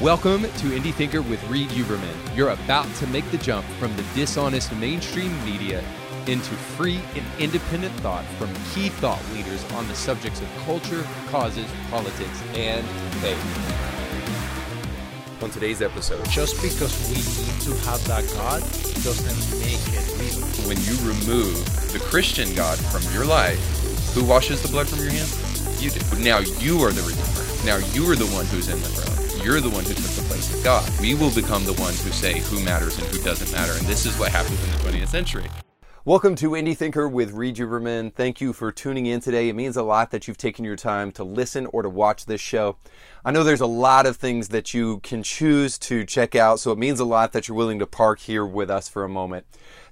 Welcome to Indie Thinker with Reed Uberman. You're about to make the jump from the dishonest mainstream media into free and independent thought from key thought leaders on the subjects of culture, causes, politics, and faith. On today's episode, just because we need to have that God doesn't make it real. when you remove the Christian God from your life, who washes the blood from your hands? You do. Now you are the Redeemer. Now you are the one who's in the throne. You're the one who took the place of God. We will become the ones who say who matters and who doesn't matter. And this is what happens in the 20th century. Welcome to Indie Thinker with Reed Uberman. Thank you for tuning in today. It means a lot that you've taken your time to listen or to watch this show. I know there's a lot of things that you can choose to check out, so it means a lot that you're willing to park here with us for a moment.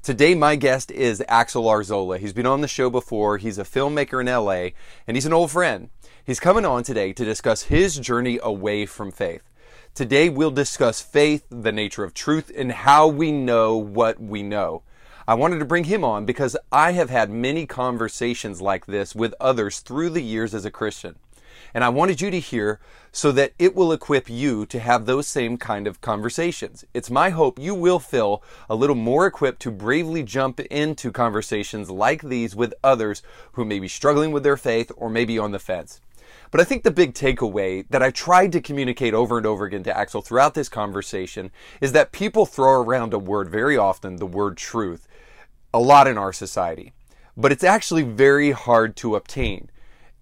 Today, my guest is Axel Arzola. He's been on the show before. He's a filmmaker in LA, and he's an old friend. He's coming on today to discuss his journey away from faith. Today, we'll discuss faith, the nature of truth, and how we know what we know. I wanted to bring him on because I have had many conversations like this with others through the years as a Christian. And I wanted you to hear so that it will equip you to have those same kind of conversations. It's my hope you will feel a little more equipped to bravely jump into conversations like these with others who may be struggling with their faith or maybe on the fence. But I think the big takeaway that I tried to communicate over and over again to Axel throughout this conversation is that people throw around a word very often, the word truth, a lot in our society. But it's actually very hard to obtain.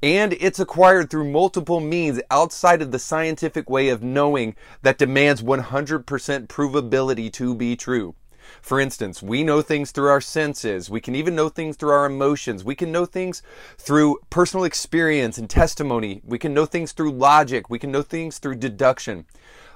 And it's acquired through multiple means outside of the scientific way of knowing that demands 100% provability to be true. For instance, we know things through our senses. We can even know things through our emotions. We can know things through personal experience and testimony. We can know things through logic. We can know things through deduction.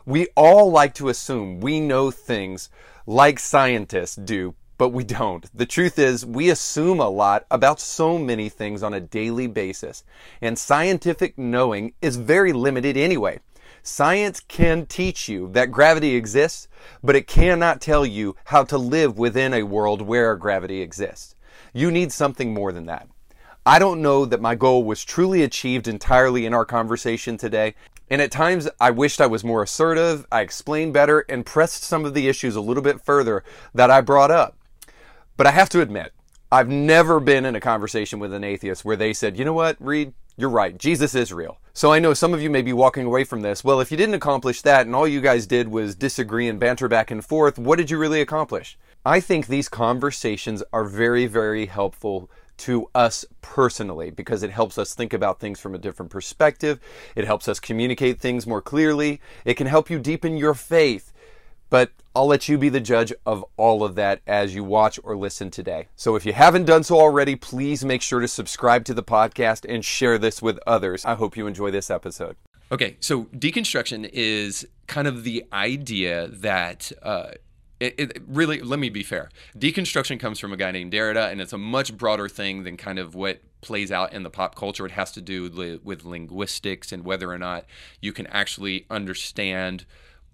We all like to assume we know things like scientists do, but we don't. The truth is, we assume a lot about so many things on a daily basis, and scientific knowing is very limited anyway. Science can teach you that gravity exists, but it cannot tell you how to live within a world where gravity exists. You need something more than that. I don't know that my goal was truly achieved entirely in our conversation today, and at times I wished I was more assertive, I explained better, and pressed some of the issues a little bit further that I brought up. But I have to admit, I've never been in a conversation with an atheist where they said, you know what, Reed, you're right. Jesus is real. So I know some of you may be walking away from this. Well, if you didn't accomplish that and all you guys did was disagree and banter back and forth, what did you really accomplish? I think these conversations are very, very helpful to us personally because it helps us think about things from a different perspective. It helps us communicate things more clearly. It can help you deepen your faith. But I'll let you be the judge of all of that as you watch or listen today. So if you haven't done so already, please make sure to subscribe to the podcast and share this with others. I hope you enjoy this episode. Okay, so deconstruction is kind of the idea that. Uh, it, it, really let me be fair deconstruction comes from a guy named derrida and it's a much broader thing than kind of what plays out in the pop culture it has to do with, with linguistics and whether or not you can actually understand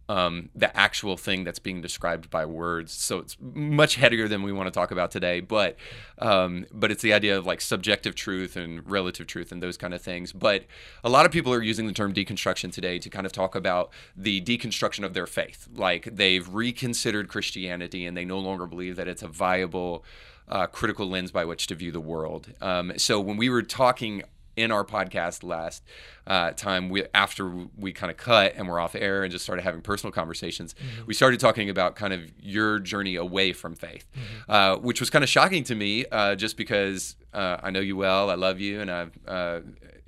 um, the actual thing that's being described by words. So it's much headier than we want to talk about today. But um, but it's the idea of like subjective truth and relative truth and those kind of things. But a lot of people are using the term deconstruction today to kind of talk about the deconstruction of their faith. Like they've reconsidered Christianity and they no longer believe that it's a viable. Uh, critical lens by which to view the world. Um, so when we were talking in our podcast last uh, time we after we kind of cut and we're off air and just started having personal conversations mm-hmm. we started talking about kind of your journey away from faith mm-hmm. uh, which was kind of shocking to me uh, just because uh, i know you well i love you and i've uh,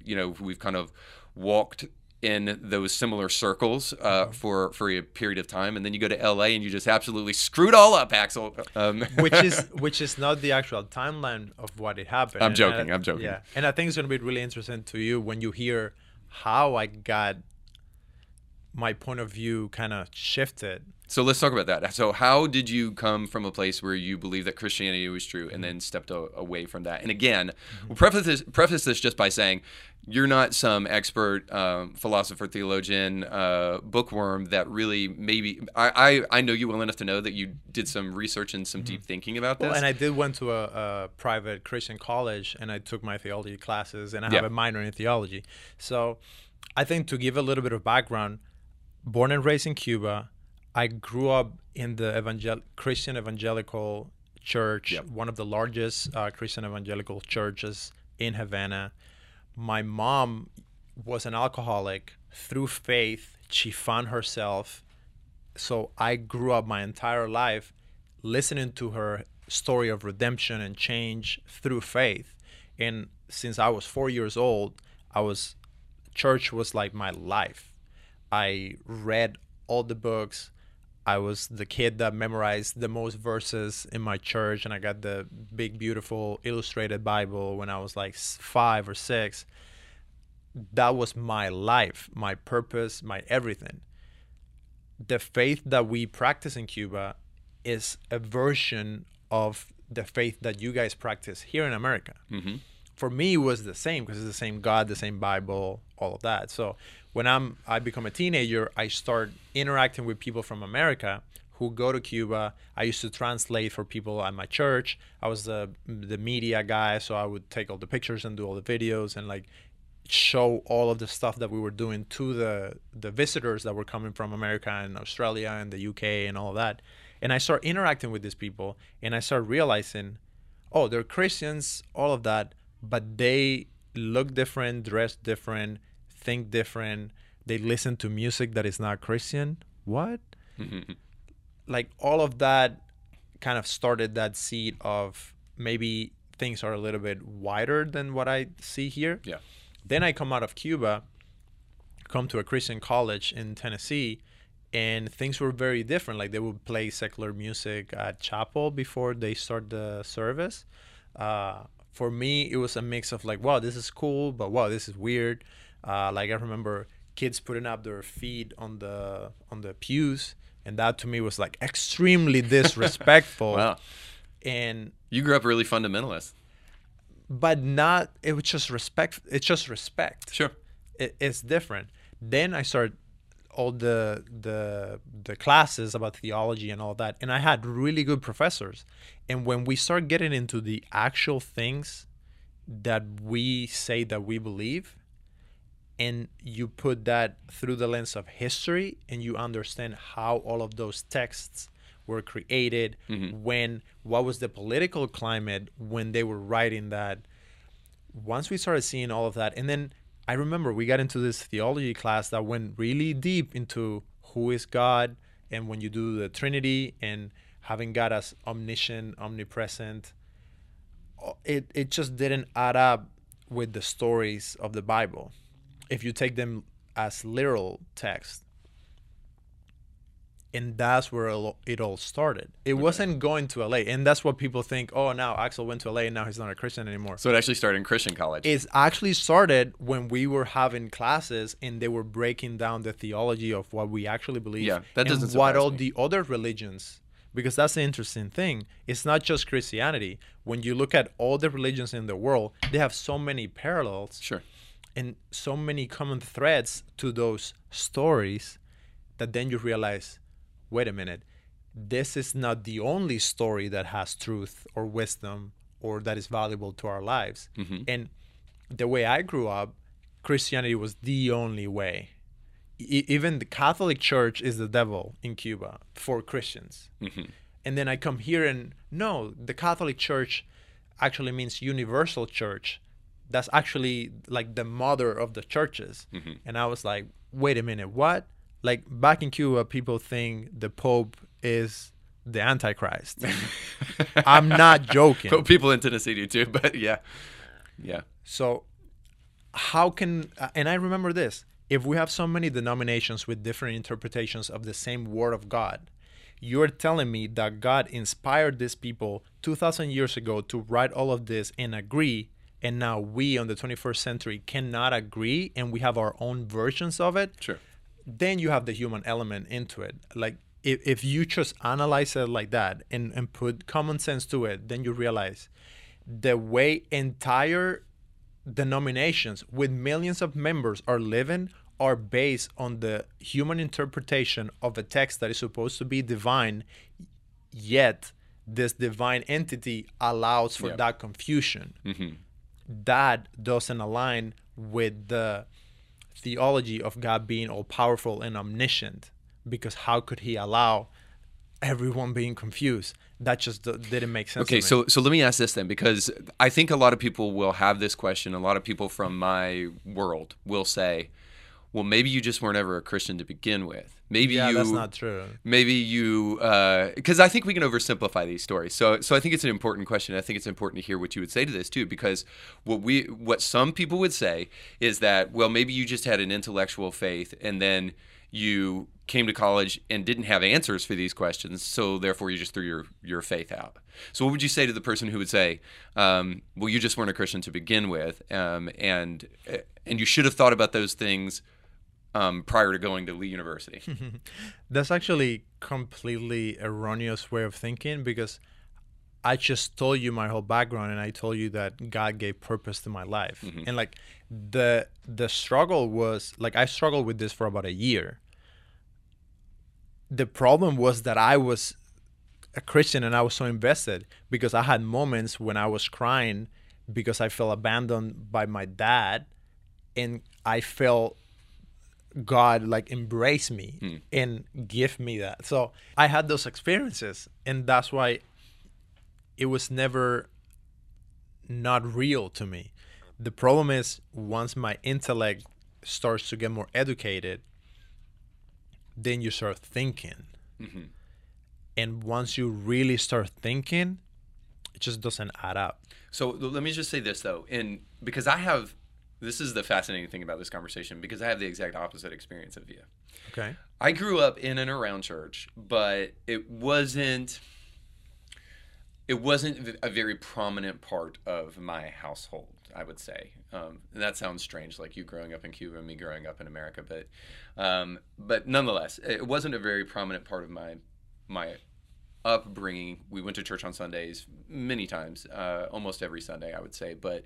you know we've kind of walked in those similar circles uh, mm-hmm. for for a period of time, and then you go to LA and you just absolutely screwed all up, Axel. Um. which is which is not the actual timeline of what it happened. I'm joking. I, I'm joking. Yeah, and I think it's going to be really interesting to you when you hear how I got my point of view kind of shifted. So let's talk about that. So how did you come from a place where you believed that Christianity was true and then stepped a- away from that? And again, we'll preface this, preface this just by saying you're not some expert um, philosopher, theologian, uh, bookworm that really maybe I, I, I know you well enough to know that you did some research and some mm-hmm. deep thinking about this. Well, and I did went to a, a, private Christian college and I took my theology classes and I have yeah. a minor in theology. So I think to give a little bit of background, born and raised in Cuba. I grew up in the evangel- Christian evangelical church, Yep. one of the largest uh, Christian evangelical churches in Havana. My mom was an alcoholic. Through faith, she found herself. So I grew up my entire life listening to her story of redemption and change through faith. And since I was four years old, I was church was like my life. I read all the books. I was the kid that memorized the most verses in my church, and I got the big, beautiful illustrated Bible when I was like five or six. That was my life, my purpose, my everything. The faith that we practice in Cuba is a version of the faith that you guys practice here in America hmm for me it was the same because it's the same God, the same Bible, all of that. So when I'm I become a teenager, I start interacting with people from America who go to Cuba. I used to translate for people at my church. I was the the media guy, so I would take all the pictures and do all the videos and like show all of the stuff that we were doing to the the visitors that were coming from America and Australia and the UK and all that. And I start interacting with these people and I start realizing, oh, they're Christians, all of that, but they look different, dress different, think different. They listen to music that is not Christian. What? like all of that kind of started that seed of maybe things are a little bit wider than what I see here. Yeah. Then I come out of Cuba, come to a Christian college in Tennessee, and things were very different. Like they would play secular music at chapel before they start the service. Uh, for me, it was a mix of like, wow, this is cool, but wow, this is weird. Uh, like I remember kids putting up their feet on the on the pews, and that to me was like extremely disrespectful. Wow. And You grew up really fundamentalist. but not it was just respect it's just respect Sure. it, it's different then i started all the the the classes about theology and all that and i had really good professors and when we start getting into the actual things that we say that we believe and you put that through the lens of history and you understand how all of those texts were created mm-hmm. when what was the political climate when they were writing that. Once we started seeing all of that and then i remember we got into this theology class that went really deep into who is god and when you do the trinity and having god as omniscient omnipresent it, it just didn't add up with the stories of the bible if you take them as literal text and that's where it all- started it wasn't going to la and that's what people think oh now axel went to la and now he's not a christian anymore So it actually started in Christian college. it actually started when we were having classes and they were breaking down the theology of what we actually believe Yeah, that doesn't what all me. the other religions because that's the interesting thing it's not just christianity when you look at all the religions in the world they have so many parallels sure. And so many common threads to those stories that then you realize wait a minute this is not the only story that has truth or wisdom or that is valuable to our lives. Mm-hmm. And the way i grew up christianity was the only way. Even the catholic church is the devil in cuba for christians. Mm-hmm. And then i come here and no the catholic church actually means universal church that's actually like the mother of the churches. And i was like wait a minute what? Like back in cuba people think the pope is the antichrist. I'm not joking. But people in Tennessee do too. But yeah, yeah. so, how can uh, and I remember this: if we have so many denominations with different interpretations of the same Word of God, you're telling me that God inspired these people two thousand years ago to write all of this and agree, and now we on the 21st century cannot agree, and we have our own versions of it. Sure. Then you have the human element into it, like. If, if you just analyze it like that and, and put common sense to it, then you realize the way entire denominations with millions of members are living are based on the human interpretation of a text that is supposed to be divine yet this divine entity allows for Yeah. that confusion hmm that doesn't align with the theology of God being all powerful and omniscient because how could he allow everyone being confused? That just didn't make sense. Okay, to me. so so let me ask this then, because I think a lot of people will have this question. A lot of people from my world will say, "Well, maybe you just weren't ever a Christian to begin with. Maybe yeah, you that's not true. maybe you because I think we can oversimplify these stories. So so I think it's an important question. I think it's important to hear what you would say to this too, because what we what some people would say is that well maybe you just had an intellectual faith and then you came to college and didn't have answers for these questions, so therefore you just threw your your faith out. So what would you say to the person who would say, um, well you just weren't a Christian to begin with, um, and and you should have thought about those things um, prior to going to Lee University. That's actually completely erroneous way of thinking because I just told you my whole background and I told you that God gave purpose to my life. And like the the struggle was like I struggled with this for about a year. The problem was that I was a Christian and I was so invested because I had moments when I was crying because I felt abandoned by my dad and I felt God like embrace me hmm. and give me that. So I had those experiences, and that's why it was never not real to me. The problem is once my intellect starts to get more educated, then you start thinking. Mm-hmm. And once you really start thinking, it just doesn't add up. So let me just say this though, and because I have, this is the fascinating thing about this conversation because I have the exact opposite experience of you. Okay. I grew up in and around church, but it wasn't. It wasn't a very prominent part of my household. I would say, um, and that sounds strange, like you growing up in Cuba and me growing up in America, but, um, but nonetheless, it wasn't a very prominent part of my my upbringing. We went to church on Sundays many times, uh, almost every Sunday, I would say. But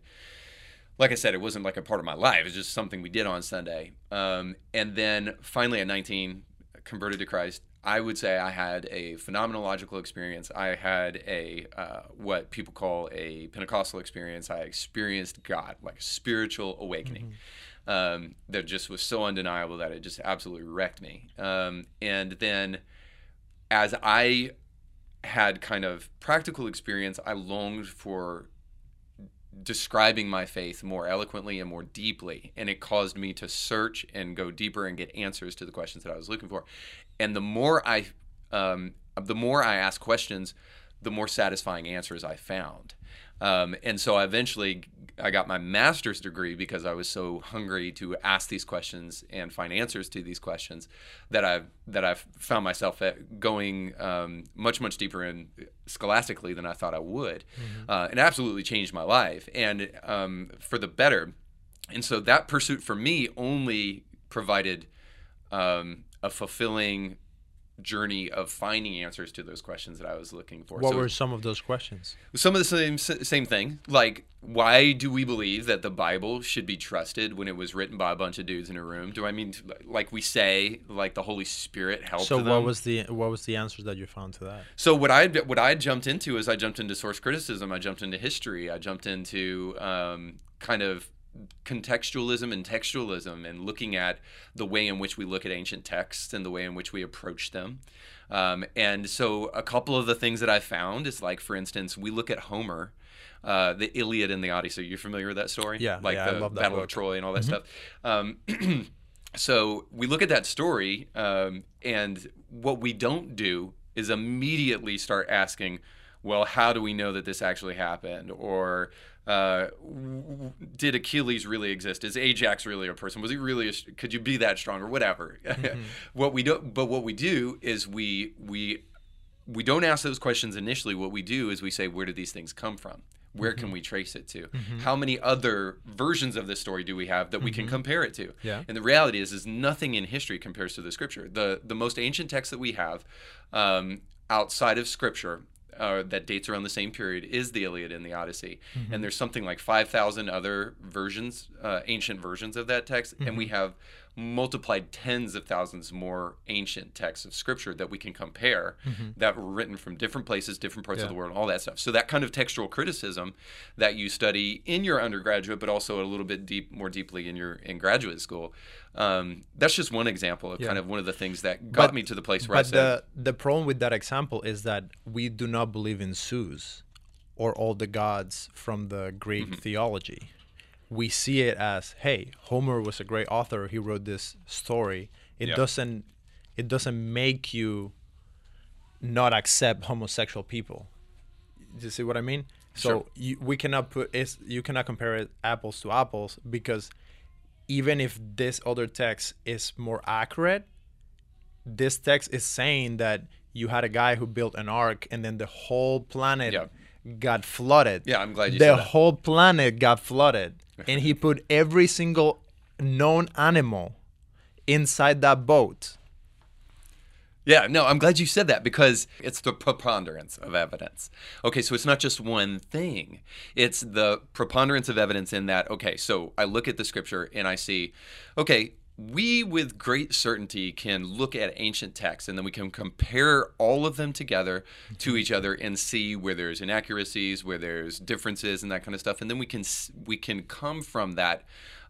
like I said, it wasn't like a part of my life. It's just something we did on Sunday. Um, and then finally, at 19, converted to Christ. I would say I had a phenomenological experience. I had a uh, what people call a Pentecostal experience. I experienced God, like a spiritual awakening. Um, that just was so undeniable that it just absolutely wrecked me. Um, and then, as I had kind of practical experience, I longed for describing my faith more eloquently and more deeply. And it caused me to search and go deeper and get answers to the questions that I was looking for. And the more I, um, the more I asked questions, the more satisfying answers I found. Um, and so I eventually I got my master's degree because I was so hungry to ask these questions and find answers to these questions that I've that I've found myself at going um, much much deeper in scholastically than I thought I would, uh, and absolutely changed my life. And um, for the better. And so that pursuit for me only provided um, a fulfilling journey of finding answers to those questions that I was looking for. What So- were some of those questions? some of the same same thing. Like, why do we believe that the Bible should be trusted when it was written by a bunch of dudes in a room? Do I mean, like we say, like the Holy Spirit helped So them? what was the what was the answers that you found to that? So what I what I jumped into is I jumped into source criticism. I jumped into history. I jumped into um, kind of contextualism and textualism and looking at the way in which we look at ancient texts and the way in which we approach them. Um, and so a couple of the things that I found is like, for instance, we look at Homer. Uh, the Iliad and the Odyssey. You're familiar with that story? Yeah, like yeah, the Battle book. of Troy and all that stuff. Um, so we look at that story, um, and what we don't do is immediately start asking, well, how do we know that this actually happened? Or uh, did Achilles really exist? Is Ajax really a person? Was he really? A, could you be that strong or whatever? what we do, but what we do is we we we don't ask those questions initially. What we do is we say, where did these things come from? Where can we trace it to? How many other versions of this story do we have that we can compare it to? Yeah. And the reality is, is nothing in history compares to the scripture. The the most ancient text that we have um, outside of scripture uh, that dates around the same period is the Iliad and the Odyssey. And there's something like 5,000 other versions, uh, ancient versions of that text. And we have multiplied tens of thousands more ancient texts of scripture that we can compare that were written from different places, different parts of Mm-hmm. The world, all that stuff. So that kind of textual criticism that you study in your undergraduate, but also a little bit deep, more deeply in your in graduate school. Um, that's just one example of Yeah. kind of one of the things that got But- me to the place where I But said, the the problem with that example is that we do not believe in Zeus or all the gods from the Greek Mm-hmm. theology. We see it as, hey, Homer was a great author. He wrote this story. It Yeah. doesn't it doesn't make you not accept homosexual people. Do you see what I mean? So Sure. you, we cannot put it's you cannot compare it apples to apples because even if this other text is more accurate, this text is saying that you had a guy who built an ark and then the whole planet Yeah. got flooded. Yeah, I'm glad you the said that. The whole planet got flooded. And he put every single known animal inside that boat. Yeah, no, I'm glad you said that because it's the preponderance of evidence. Okay, so it's not just one thing. It's the preponderance of evidence in that, okay, so I look at the scripture and I see, okay, we with great certainty can look at ancient texts and then we can compare all of them together to each other and see where there's inaccuracies, where there's differences and that kind of stuff. And then we can we can come from that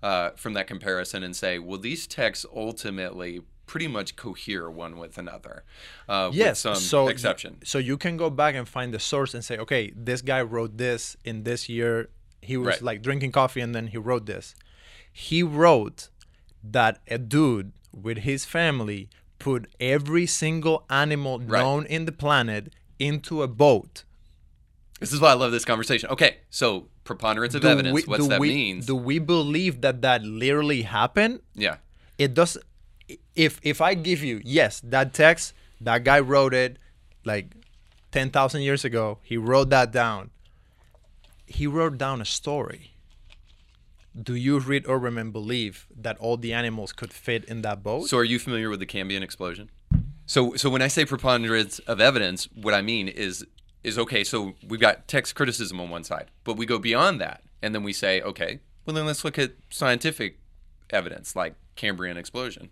uh, from that comparison and say, well, these texts ultimately pretty much cohere one with another. Uh, with Yes, some so exception. So you can go back and find the source and say, okay, this guy wrote this in this year. He was Right. like drinking coffee and then he wrote this. He wrote that a dude with his family put every single animal known in the planet into a boat. This is why I love this conversation. Okay, so preponderance of Do evidence. we- What's that we- means? Do we believe that that literally happened? yeah. it does if if i give you yes that text that guy wrote it like 10,000 years ago he wrote that down he wrote down a story do you read Urim and believe that all the animals could fit in that boat So are you familiar with the Cambrian explosion? So so when I say preponderance of evidence, what I mean is is okay, so we've got text criticism on one side, but we go beyond that and then we say, okay, well then let's look at scientific evidence like Cambrian explosion.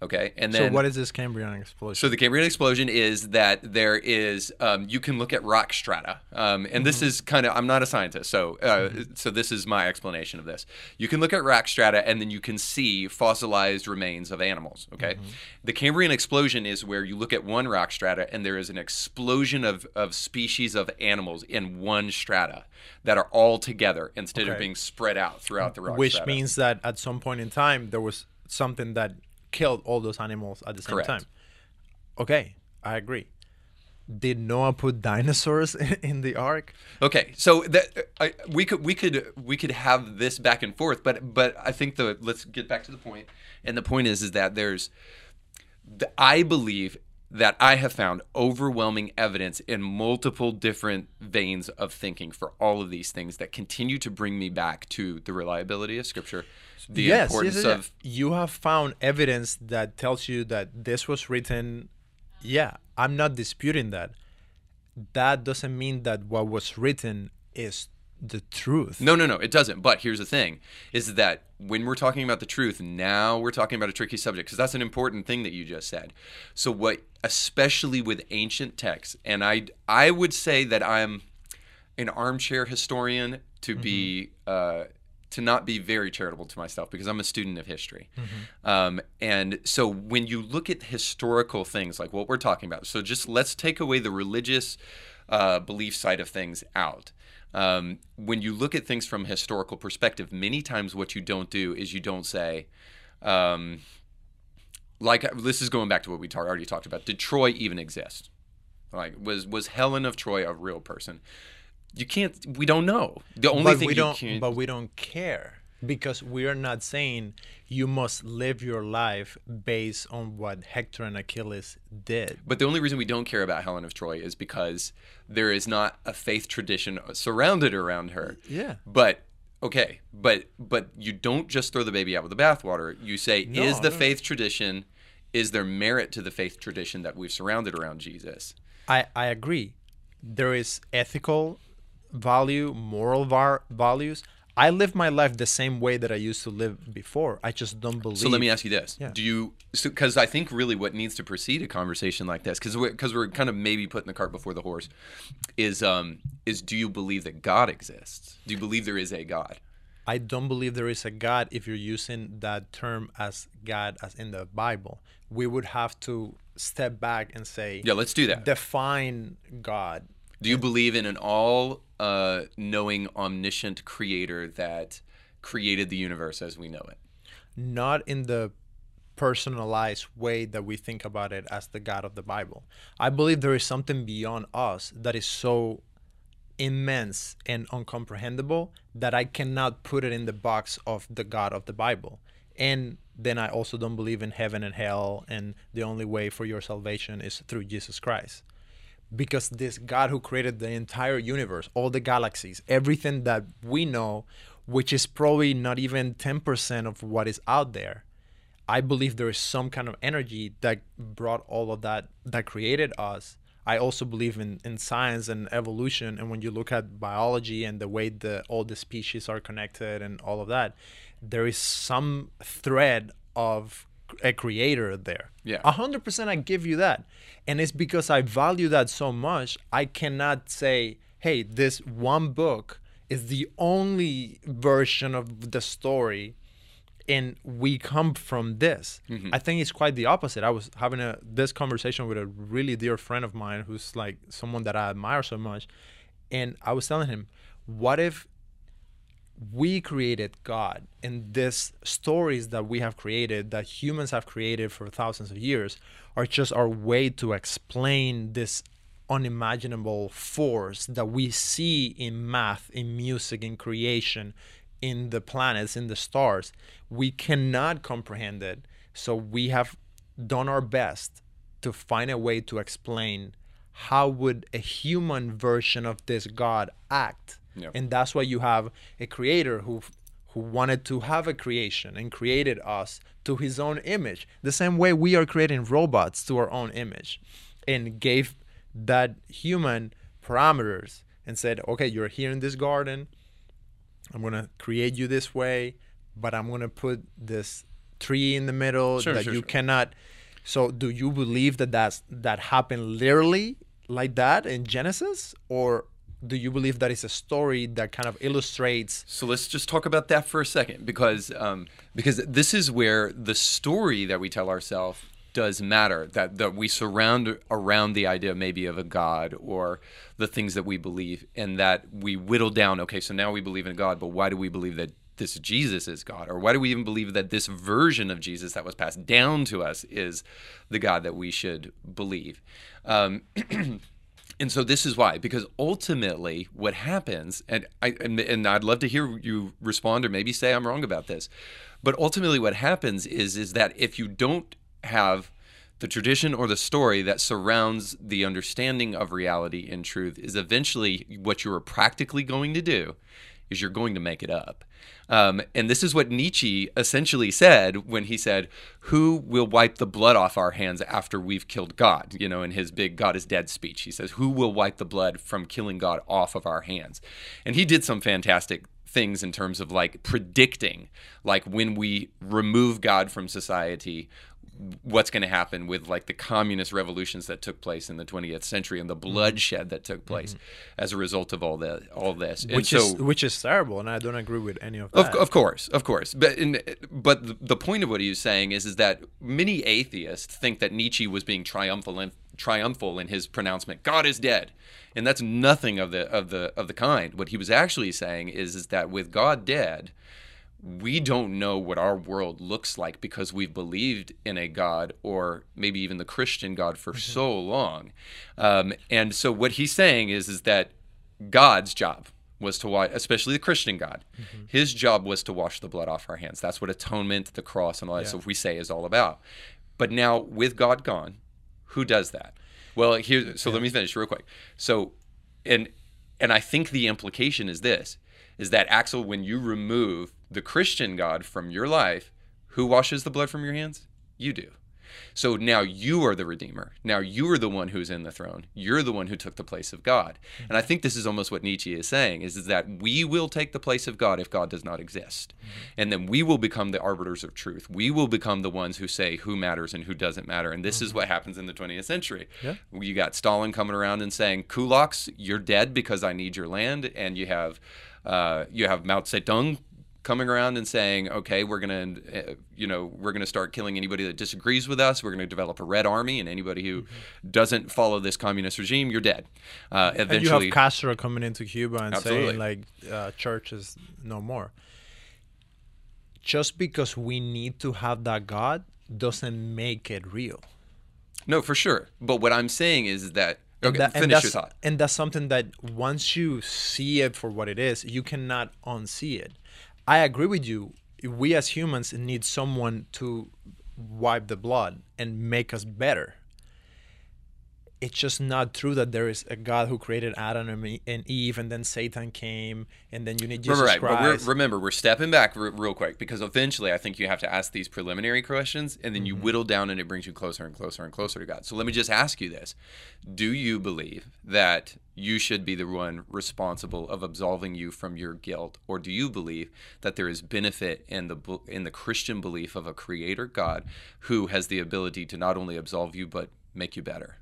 Okay? And then so what is this cambrian explosion So the Cambrian explosion is that there is um, you can look at rock strata, um, and this is kind of I'm not a scientist, so uh, so this is my explanation of this. You can look at rock strata, and then you can see fossilized remains of animals. Okay, the Cambrian explosion is where you look at one rock strata, and there is an explosion of of species of animals in one strata that are all together instead of being spread out throughout the rock which strata. means that at some point in time there was something that killed all those animals at the same Correct. time okay i agree did noah put dinosaurs in the ark Okay, so that uh, I, we could we could we could have this back and forth, but but I think the let's get back to the point. point, and the point is is that there's, the, I believe that I have found overwhelming evidence in multiple different veins of thinking for all of these things that continue to bring me back to the reliability of Scripture, the importance yes, yes. of you have found evidence that tells you that this was written yeah i'm not disputing that that doesn't mean that what was written is the truth. No, no, no, it doesn't. But here's the thing: is that when we're talking about the truth, now we're talking about a tricky subject because that's an important thing that you just said. So, what, especially with ancient texts, and I, I would say that I'm an armchair historian to be, uh, to not be very charitable to myself because I'm a student of history, um, and so when you look at historical things like what we're talking about, so just let's take away the religious uh, belief side of things out um, when you look at things from a historical perspective, many times what you don't do is you don't say, um, like this is going back to what we ta- already talked about. Did Troy even exist? Like was was Helen of Troy a real person? You can't. We don't know. The only but thing we you don't can. but we don't care because we are not saying you must live your life based on what hector and achilles did But the only reason we don't care about Helen of Troy is because there is not a faith tradition surrounded around her. Yeah. But okay, but but you don't just throw the baby out with the bathwater. You say, No, is the no. faith tradition, is there merit to the faith tradition that we've surrounded around Jesus? I, I agree. There is ethical value, moral var- values. I live my life the same way that I used to live before. I just don't believe. So let me ask you this: Yeah. Do you? Because I think really what needs to precede a conversation like this, because we're, 'cause we're kind of maybe putting the cart before the horse, is um is do you believe that God exists? Do you believe there is a God? I don't believe there is a God if you're using that term as God as in the Bible. We would have to step back and say, Yeah, let's do that. define God. Do you believe in an all uh, knowing, omniscient creator that created the universe as we know it? not in the personalized way that we think about it as the God of the Bible. I believe there is something beyond us that is so immense and uncomprehendable that I cannot put it in the box of the God of the Bible. And then I also don't believe in heaven and hell, and the only way for your salvation is through Jesus Christ. Because this God who created the entire universe, all the galaxies, everything that we know, which is probably not even 10% of what is out there, I believe there is some kind of energy that brought all of that, that created us. I also believe in, in science and evolution. And when you look at biology and the way the all the species are connected and all of that, there is some thread of a creator there. Yeah. A hundred percent I give you that. And it's because I value that so much, I cannot say, hey, this one book is the only version of the story and we come from this. Mm-hmm. I think it's quite the opposite. I was having a this conversation with a really dear friend of mine who's like someone that I admire so much. And I was telling him, what if we created God and these stories that we have created, that humans have created for thousands of years, are just our way to explain this unimaginable force that we see in math, in music, in creation, in the planets, in the stars. We cannot comprehend it. So we have done our best to find a way to explain how would a human version of this God act Yeah. and that's why you have a creator who who wanted to have a creation and created us to his own image the same way we are creating robots to our own image and gave that human parameters and said okay you're here in this garden i'm going to create you this way but i'm going to put this tree in the middle Sure, that sure, you sure. cannot so do you believe that that's that happened literally like that in genesis or do you believe that is a story that kind of illustrates So let's just talk about that for a second, because um, because this is where the story that we tell ourselves does matter. That that we surround around the idea maybe of a god or the things that we believe, and that we whittle down. Okay, so now we believe in God, but why do we believe that? This Jesus is God, or why do we even believe that this version of Jesus that was passed down to us is the God that we should believe? Um, And so this is why, because ultimately what happens, and I and, and I'd love to hear you respond or maybe say I'm wrong about this, but ultimately what happens is is that if you don't have the tradition or the story that surrounds the understanding of reality and truth, is eventually what you are practically going to do is you're going to make it up. Um, and this is what Nietzsche essentially said when he said, Who will wipe the blood off our hands after we've killed God? You know, in his big God is dead speech, he says, Who will wipe the blood from killing God off of our hands? And he did some fantastic things in terms of like predicting, like when we remove God from society, what's going to happen with like the communist revolutions that took place in the 20th century and the mm-hmm. bloodshed that took mm-hmm. place as a result of all the all this. Which so, is which is terrible and i don't agree with any of that of, of course, of course. But in, but the- point of what he was saying is is that many atheists think that Nietzsche was being triumphal triumphal in his pronouncement, God is dead. And that's nothing of the of the of the kind. What he was actually saying is is that with God dead, we don't know what our world looks like because we've believed in a God or maybe even the Christian God for so long. Um, and so what he's saying is is that God's job was to wash, especially the Christian God, his job was to wash the blood off our hands. That's what atonement, the cross, and all that Yeah. stuff we say is all about. But now with God gone, who does that? Well, here. So let me finish real quick. So, and and I think the implication is this: is that Axel, when you remove the Christian God from your life, who washes the blood from your hands? You do. So now you are the redeemer. Now you are the one who's in the throne. You're the one who took the place of God. And I think this is almost what Nietzsche is saying is, is that we will take the place of God if God does not exist. And then we will become the arbiters of truth. We will become the ones who say who matters and who doesn't matter. And this is what happens in the 20th century. Yeah. You got Stalin coming around and saying, "Kulaks, you're dead because I need your land," and you have uh, you have Mao Zedong coming around and saying, "Okay, we're gonna, uh, you know, we're gonna start killing anybody that disagrees with us. We're gonna develop a red army, and anybody who doesn't follow this communist regime, you're dead." Uh, And you have Castro coming into Cuba and Absolutely. saying like uh, church is no more. Just because we need to have that God doesn't make it real. no, for sure. But what I'm saying is that. Okay, that- finish your thought. And that's something that once you see it for what it is, you cannot unsee it. I agree with you. We as humans need someone to wipe the blood and make us better. It's just not true that there is a God who created Adam and Eve, and then Satan came, and then you need Jesus right, but Christ. we're, remember, we're stepping back r- real quick because eventually I think you have to ask these preliminary questions and then you Mm-hmm. whittle down and it brings you closer and closer and closer to God. So let me just ask you this Do you believe that you should be the one responsible of absolving you from your guilt? Or do you believe that there is benefit in the, in the Christian belief of a creator God who has the ability to not only absolve you, but make you better?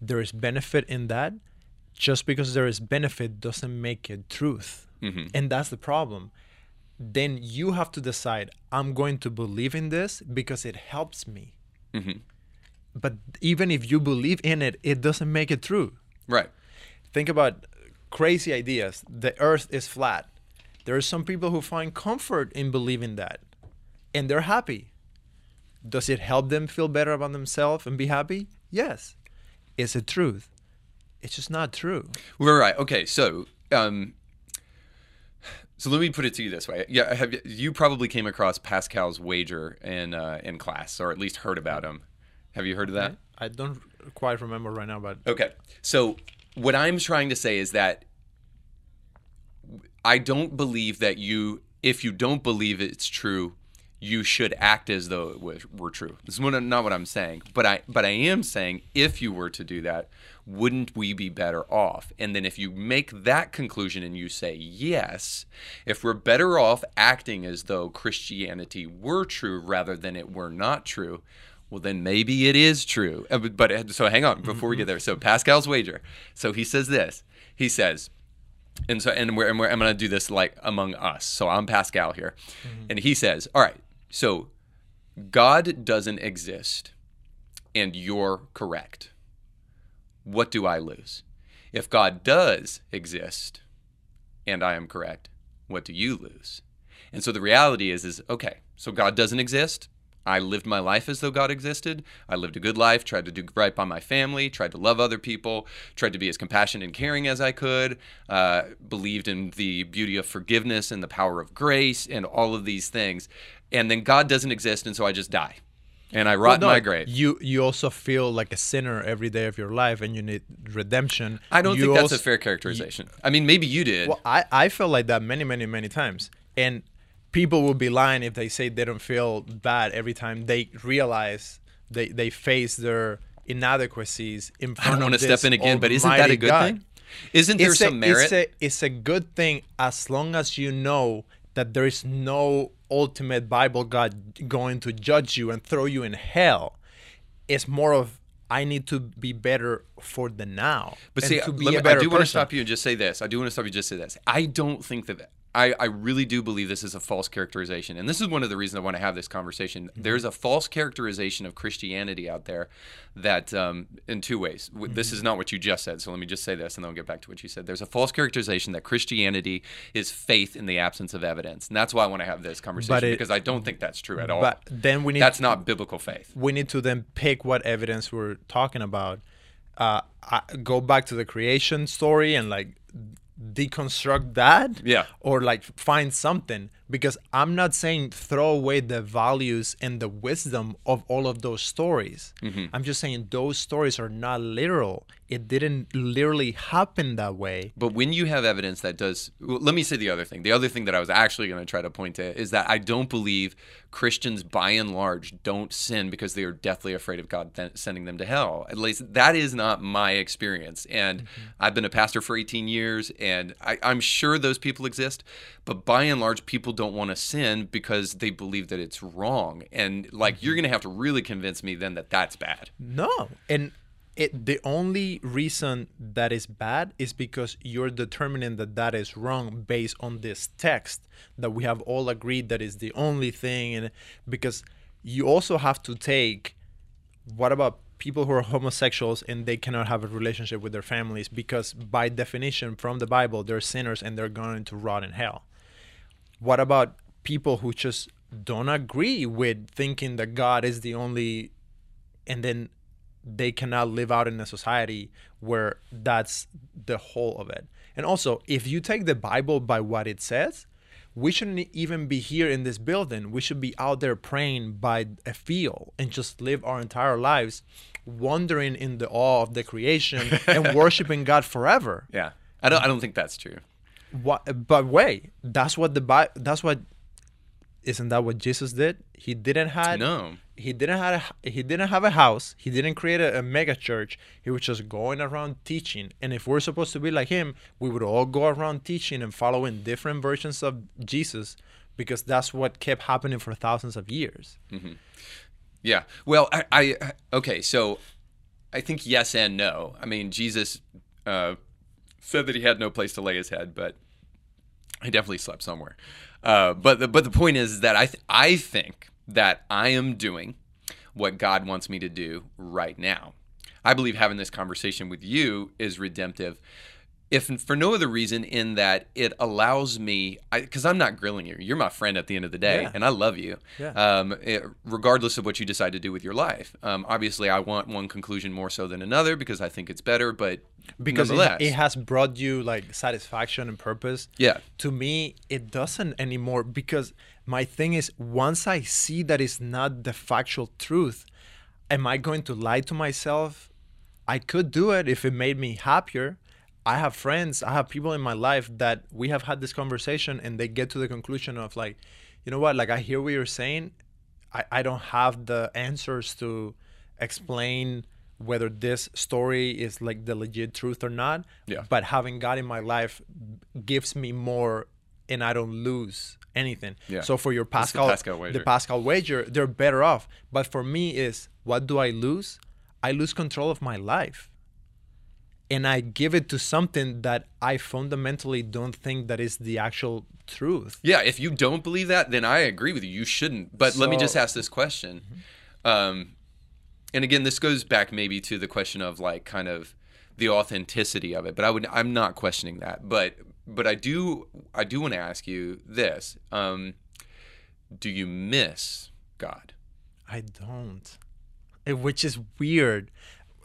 There is benefit in that. Just because there is benefit doesn't make it truth. Mm-hmm. And that's the problem. Then you have to decide I'm going to believe in this because it helps me. Mm-hmm. But even if you believe in it, it doesn't make it true. Right. Think about crazy ideas. The earth is flat. There are some people who find comfort in believing that and they're happy. Does it help them feel better about themselves and be happy? Yes. Is it truth? It's just not true. We're right. Okay, so um, so let me put it to you this way. Yeah, have you, you probably came across Pascal's wager in uh, in class, or at least heard about him. Have you heard of that? I don't quite remember right now, but Okay. So what I'm trying to say is that I don't believe that you, if you don't believe it's true, you should act as though it was, were true. This is not what I'm saying, but I, but I am saying if you were to do that, wouldn't we be better off? And then if you make that conclusion and you say yes, if we're better off acting as though Christianity were true rather than it were not true, well, then maybe it is true. Uh, But, so hang on before we get there. So Pascal's wager. So he says this. He says, and so and we're, and we're I'm going to do this like among us. So I'm Pascal here, and he says, all right. So God doesn't exist, and you're correct. What do I lose? If God does exist, and I am correct, what do you lose? And so the reality is, is okay. So God doesn't exist. I lived my life as though God existed. I lived a good life, tried to do right by my family, tried to love other people, tried to be as compassionate and caring as I could, uh, believed in the beauty of forgiveness and the power of grace and all of these things. And then God doesn't exist, and so I just die. And I rot no, in my grave. You you also feel like a sinner every day of your life, and you need redemption. I don't You think that's a fair characterization. I mean, maybe you did. Well, I I felt like that many many many times, and people would be lying if they say they don't feel bad every time they realize they they face their inadequacies in front I don't want to step in again, but isn't that a good God. thing? Isn't there it's some a, merit? It's a, it's a good thing as long as you know that there is no ultimate Bible God going to judge you and throw you in hell. It's more of I need to be better for the now. But see, to be let me, I do want to stop you and just say this. I do want to stop you and just say this. I don't think that I, I really do believe this is a false characterization. And this is one of the reasons I want to have this conversation. Mm-hmm. There's a false characterization of Christianity out there that, um, in two ways. This Mm-hmm. is not what you just said. So let me just say this and then we'll get back to what you said. There's a false characterization that Christianity is faith in the absence of evidence. And that's why I want to have this conversation it- because I don't think that's true at all. But then we need that's not biblical faith. we need to then pick what evidence we're talking about. Uh, I, go back to the creation story and like deconstruct that. Yeah. Or like find something. because I'm not saying throw away the values and the wisdom of all of those stories. Mm-hmm. I'm just saying those stories are not literal. It didn't literally happen that way. But when you have evidence that does, well, let me say the other thing. The other thing that I was actually going to try to point to is that I don't believe Christians, by and large, don't sin because they are deathly afraid of God sending them to hell. At least that is not my experience. And mm-hmm. I've been a pastor for 18 years, and I, I'm sure those people exist. But by and large, people don't want to sin because they believe that it's wrong. And like, you're mm-hmm. going to have to really convince me then that that's bad. No. And it the only reason that is bad is because you're determining that that is wrong based on this text that we have all agreed that is the only thing. And because you also have to take what about people who are homosexuals and they cannot have a relationship with their families? Because by definition from the bible they're sinners and they're going to rot in hell. What about people who just don't agree with thinking that god is the only and then they cannot live out in a society where that's the whole of it. And also, if you take the Bible by what it says, we shouldn't even be here in this building. We should be out there praying by a field and just live our entire lives wandering in the awe of the creation and worshiping God forever. Yeah. I don't, I don't think that's true. What, but wait, that's what the Bible, that's what, isn't that what Jesus did? He didn't have No. He didn't have a, he didn't have a house he didn't create a, a mega church he was just going around teaching and if we're supposed to be like him we would all go around teaching and following different versions of jesus because that's what kept happening for thousands of years Yeah. Well, I, I okay. So I think yes and no. I mean, Jesus uh, said that he had no place to lay his head, but he definitely slept somewhere. Uh, but the, but the point is that I th- I think that I am doing what God wants me to do right now. I believe having this conversation with you is redemptive. If for no other reason, in that it allows me, because I'm not grilling you. You're my friend at the end of the day, Yeah. and I love you. Yeah. Um, it- regardless of what you decide to do with your life. Um, obviously, I want one conclusion more so than another because I think it's better. But because it, it has brought you like satisfaction and purpose yeah, to me it doesn't anymore because my thing is once i see that it's not the factual truth am i going to lie to myself? I could do it if it made me happier. I have friends i have people in my life that we have had this conversation and they get to the conclusion of like you know what? Like i hear what you're saying. I, I don't have the answers to explain whether this story is like the legit truth or not. Yeah. but having god in my life gives me more and i don't lose anything Yeah. so for your It's the pascal Pascal wager. the pascal wager they're better off but for me is what do i lose i lose control of my life and i give it to something that i fundamentally don't think that is the actual truth yeah. If you don't believe that, then I agree with you. You shouldn't. But let me just ask this question. Um, and again, this goes back maybe to the question of like kind of the authenticity of it. But I would, I'm not questioning that. But but I do, I do want to ask you this: um, Do you miss God? I don't. Which is weird.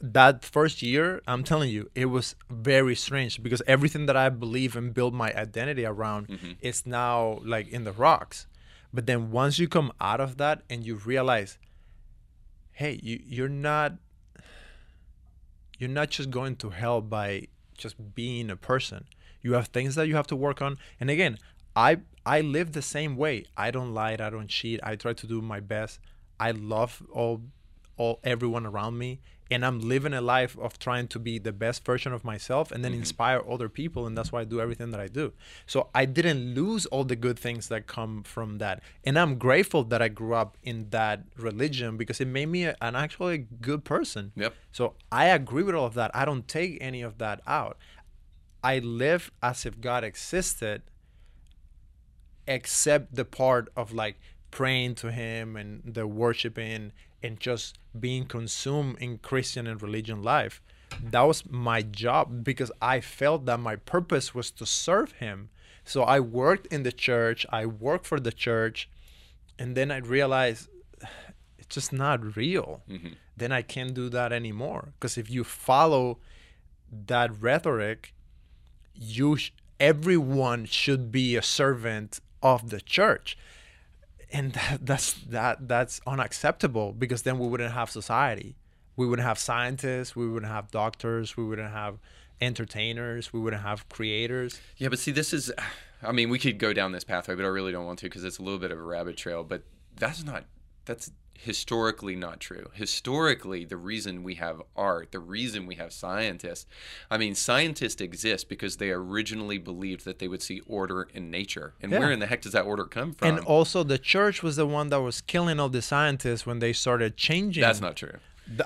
That first year, I'm telling you, it was very strange because everything that I believe and build my identity around is now like in the rocks. But then once you come out of that and you realize, hey, you, you're not you're not just going to hell by just being a person. You have things that you have to work on. And again, I I live the same way. I don't lie, I don't cheat. I try to do my best. I love all all everyone around me and I'm living a life of trying to be the best version of myself and then mm-hmm. inspire other people and that's why I do everything that I do. So I didn't lose all the good things that come from that. And I'm grateful that I grew up in that religion because it made me a, an actually good person. Yep. So I agree with all of that. I don't take any of that out. I live as if God existed, except the part of like praying to Him and the worshiping and just being consumed in Christian and religion life. That was my job because I felt that my purpose was to serve Him. So I worked in the church, I worked for the church, and then I realized it's just not real. Mm-hmm. Then I can't do that anymore. Because if you follow that rhetoric, you sh- everyone should be a servant of the church and that, that's that that's unacceptable because then we wouldn't have society we wouldn't have scientists we wouldn't have doctors we wouldn't have entertainers we wouldn't have creators Yeah, but see, this is, I mean, we could go down this pathway, but I really don't want to because it's a little bit of a rabbit trail. But that's not, that's historically not true. Historically, the reason we have art, the reason we have scientists, I mean, scientists exist because they originally believed that they would see order in nature. And Yeah. where in the heck does that order come from? and also the church was the one that was killing all the scientists when they started changing that's not true.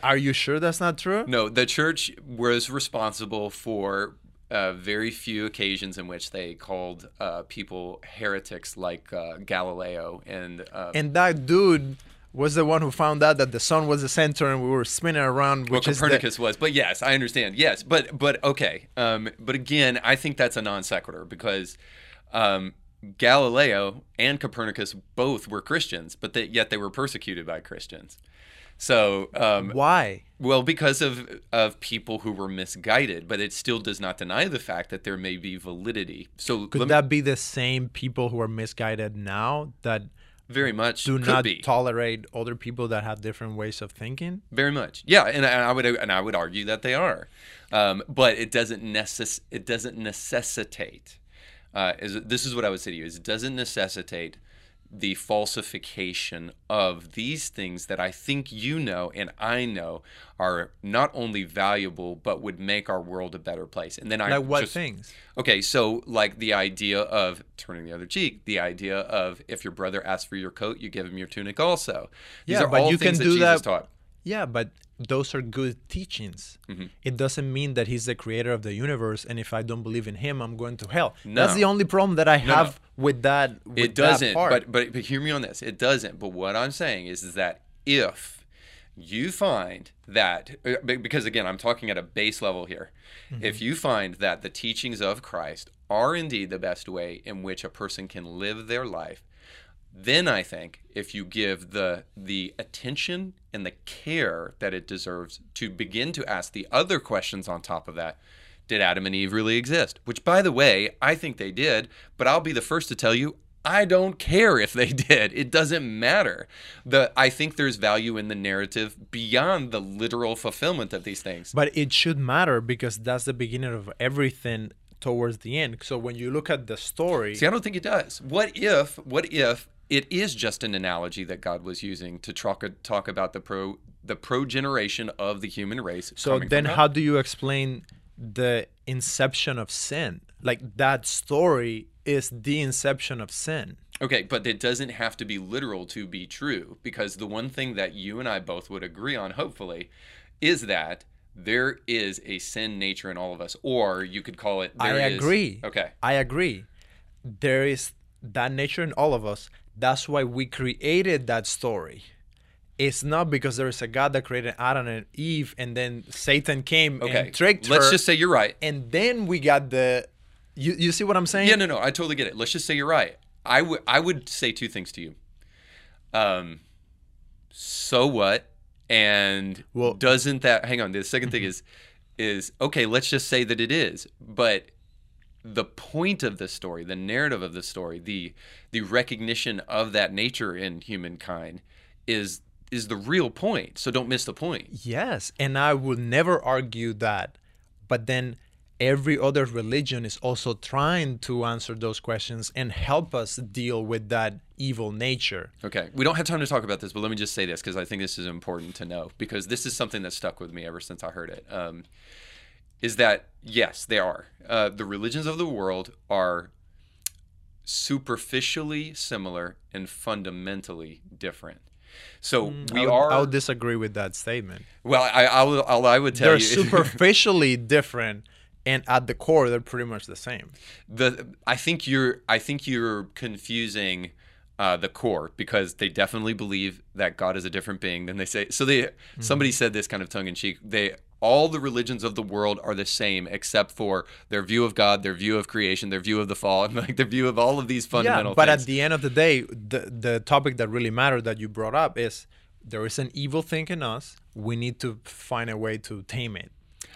Are you sure that's not true No, the church was responsible for uh, very few occasions in which they called uh, people heretics like uh, Galileo and uh, and that dude was the one who found out that the sun was the center and we were spinning around which is the, Copernicus was. But yes, I understand. Yes, but but okay. Um, but again, I think that's a non sequitur because um, Galileo and Copernicus both were Christians, but they, yet they were persecuted by Christians. So um, why Well, because of of people who were misguided, but it still does not deny the fact that there may be validity. So could lem- that be the same people who are misguided now that very much do not be tolerate other people that have different ways of thinking very much. Yeah, and, I- and I would and I would argue that they are, um, but it doesn't necess- it doesn't necessitate. Uh, is this is what I would say to you is it doesn't necessitate the falsification of these things that I think you know and I know are not only valuable but would make our world a better place. And then I like what just, things Okay, so like the idea of turning the other cheek, the idea of if your brother asks for your coat, you give him your tunic also. These Yeah, are but all you things can that do Jesus that- taught. yeah but those are good teachings Mm-hmm. it doesn't mean that he's the creator of the universe and if i don't believe in him i'm going to hell No. that's the only problem that i no. have with that with It doesn't, part. but, but but hear me on this. It doesn't. But what I'm saying is, is that if you find that uh, because again, I'm talking at a base level here. Mm-hmm. If you find that the teachings of Christ are indeed the best way in which a person can live their life, then I think if you give the the attention and the care that it deserves to begin to ask the other questions on top of that, did Adam and Eve really exist? Which by the way, I think they did, but I'll be the first to tell you I don't care if they did. It doesn't matter. The I think there's value in the narrative beyond the literal fulfillment of these things. But it should matter because that's the beginning of everything towards the end. So when you look at the story, See, I don't think it does. What if? What if it is just an analogy that God was using to talk talk about the pro the progeneration of the human race? so then how do you explain the inception of sin? Like that story is the inception of sin. Okay, but it doesn't have to be literal to be true because the one thing that you and I both would agree on, hopefully, is that there is a sin nature in all of us, or you could call it. I there is- agree. Okay. I agree. There is that nature in all of us. That's why we created that story. It's not because there is a God that created Adam and Eve, and then Satan came Okay. and tricked Let's her, just say you're right. and then we got the. You, you see what I'm saying? Yeah, no, no, I totally get it. Let's just say you're right. I would I would say two things to you. Um, so what? And Well- doesn't that hang on? The 2nd thing is is okay. Let's just say that it is, but the point of the story, the narrative of the story, the the recognition of that nature in humankind is is the real point. So don't miss the point. Yes, and I would never argue that. But then every other religion is also trying to answer those questions and help us deal with that evil nature. Okay, we don't have time to talk about this, but let me just say this because I think this is important to know because this is something that stuck with me ever since I heard it. Um, is that yes, they are. Uh, the religions of the world are superficially similar and fundamentally different. So we Mm, I would, are. I would disagree with that statement. well, I, I, I'll, I would tell you. They're superficially different, and at the core, they're pretty much the same. the I think you're I think you're confusing uh, the core because they definitely believe that God is a different being than they say. So they somebody said this kind of tongue in cheek. They all the religions of the world are the same except for their view of God, their view of creation, their view of the fall, and like their view of all of these fundamental yeah, but things. at the end of the day, the the topic that really mattered that you brought up is there is an evil thing in us. We need to find a way to tame it.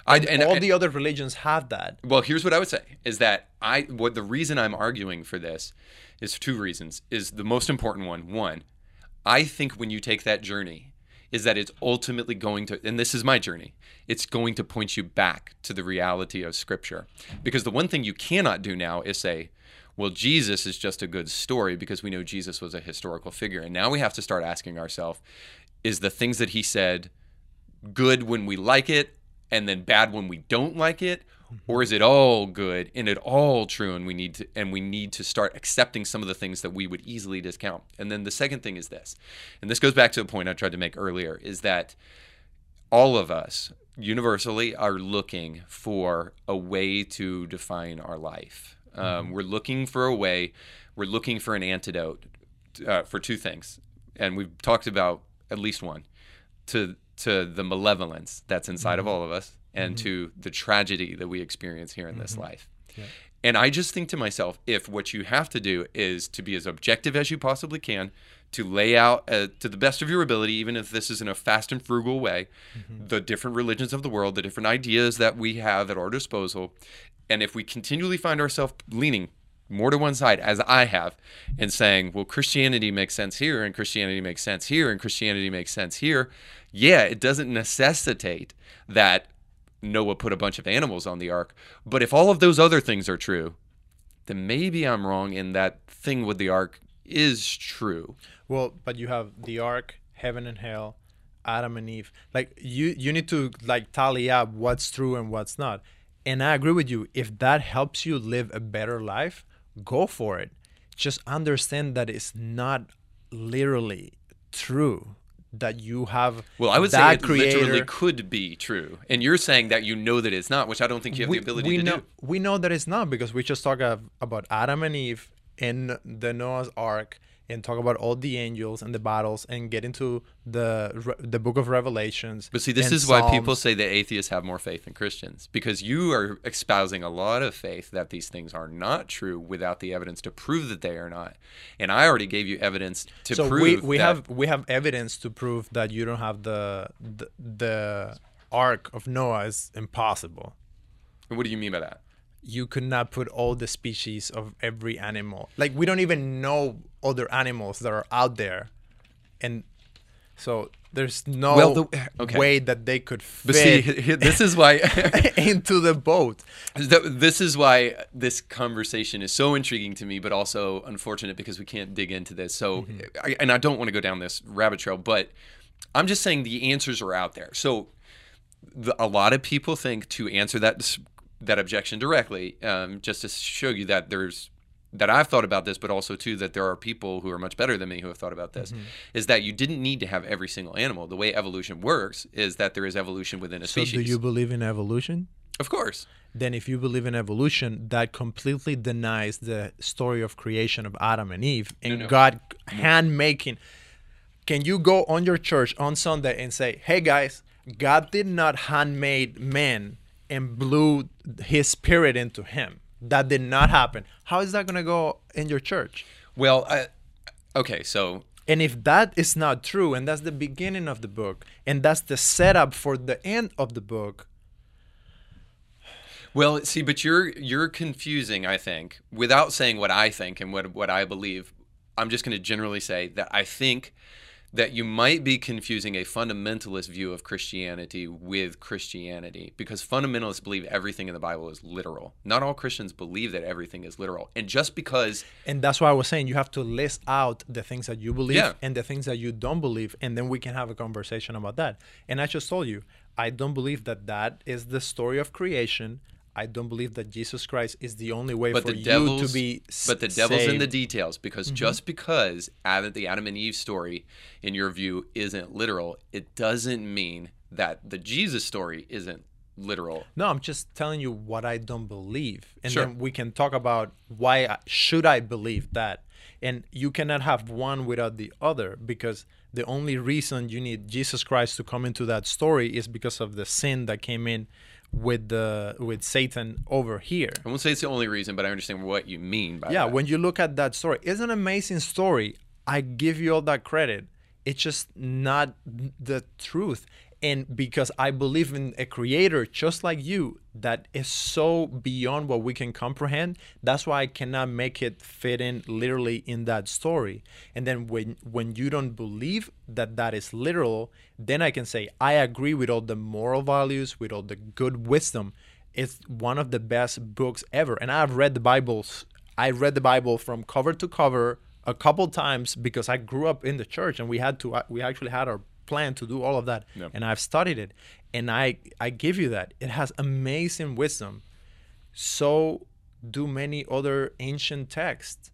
I- And, and- all and- the other religions have that. Well, here's what I would say is that I what the reason I'm arguing for this is two reasons. Is the most important one. One, I think when you take that journey is that it's ultimately going to and this is my journey. It's going to point you back to the reality of scripture. Because the one thing you cannot do now is say well, Jesus is just a good story because we know Jesus was a historical figure. And now we have to start asking ourselves is the things that he said good when we like it and then bad when we don't like it or is it all good and it all true and we need to and we need to start accepting some of the things that we would easily discount? And then the second thing is this and this goes back to a point i tried to make earlier is that all of us universally are looking for a way to define our life. Um, we're looking for a way we're looking for an antidote uh, for two things. And we've talked about at least one to to the malevolence that's inside of all of us and mm-hmm. to the tragedy that we experience here in this mm-hmm. life. And I just think to myself, if what you have to do is to be as objective as you possibly can, to lay out uh, to the best of your ability, even if this is in a fast and frugal way, mm-hmm. the different religions of the world, the different ideas that we have at our disposal, and if we continually find ourselves leaning more to one side, as I have, and saying, well, Christianity makes sense here, and Christianity makes sense here, and Christianity makes sense here. Yeah, it doesn't necessitate that Noah put a bunch of animals on the ark. But if all of those other things are true, then maybe I'm wrong in that thing with the ark is true. Well, but you have the ark, heaven and hell, Adam and Eve. Like you you need to like tally up what's true and what's not. And I agree with you. If that helps you live a better life, go for it. Just understand that it's not literally true that you have Well, I would say that it literally creator- could be true. And you're saying that you know that it's not, which I don't think you have the ability we to know do. we know that it's not because we just talk of, about Adam and Eve in the Noah's Ark and talk about all the angels and the battles and get into the the book of Revelations. But see, this is why people say that atheists have more faith than Christians because you are espousing a lot of faith that these things are not true without the evidence to prove that they are not. And I already gave you evidence to so prove we, we that have we have evidence to prove that you don't have the the, the Ark of Noah is impossible. What do you mean by that? You could not put all the species of every animal. Like we don't even know other animals that are out there, and so there's no Well, the- okay. way that they could But see, fit this is why into the boat. This is why this conversation is so intriguing to me, but also unfortunate because we can't dig into this. So, mm-hmm. I, and I don't want to go down this rabbit trail, but I'm just saying the answers are out there. So, the, a lot of people think to answer that that objection directly, um, just to show you that there's that I've thought about this, but also too that there are people who are much better than me who have thought about this, is that you didn't need to have every single animal. The way evolution works is that there is evolution within a So species. So, do you believe in evolution? of course. Then if you believe in evolution, that completely denies the story of creation of Adam and Eve and no. God hand making. Can you go on your church on Sunday and say, "Hey guys, God did not handmade man and blew his spirit into him. That did not happen." How is that going to go in your church? Well, I, okay, so And if that is not true, and that's the beginning of the book, and that's the setup for the end of the book, Well, see, but you're you're confusing. I think without saying what I think and what what I believe, I'm just going to generally say that I think that you might be confusing a fundamentalist view of Christianity with Christianity because fundamentalists believe everything in the Bible is literal. Not all Christians believe that everything is literal, and just because and that's why I was saying you have to list out the things that you believe Yeah. and the things that you don't believe, and then we can have a conversation about that. And I just told you, I don't believe that that is the story of creation. I don't believe that Jesus Christ is the only way but for you to be. but the devil's in the details because Mm-hmm. just because Adam, the Adam and Eve story in your view isn't literal it doesn't mean that the Jesus story isn't literal No, I'm just telling you what I don't believe, and Sure. then we can talk about why I, should I believe that. And you cannot have one without the other because the only reason you need Jesus Christ to come into that story is because of the sin that came in with the with Satan over here. I won't say it's the only reason but I understand what you mean by Yeah, that. when you look at that story, it's an amazing story. I give you all that credit. It's just not the truth. And because I believe in a creator just like you that is so beyond what we can comprehend, that's why I cannot make it fit in literally in that story. And then when when you don't believe that that is literal, then I can say I agree with all the moral values, with all the good wisdom. It's one of the best books ever. And I've read the Bibles. I read the Bible from cover to cover a couple times because I grew up in the church and we had to uh, we actually had our plan to do all of that Yep. and I've studied it and I I give you that it has amazing wisdom so do many other ancient texts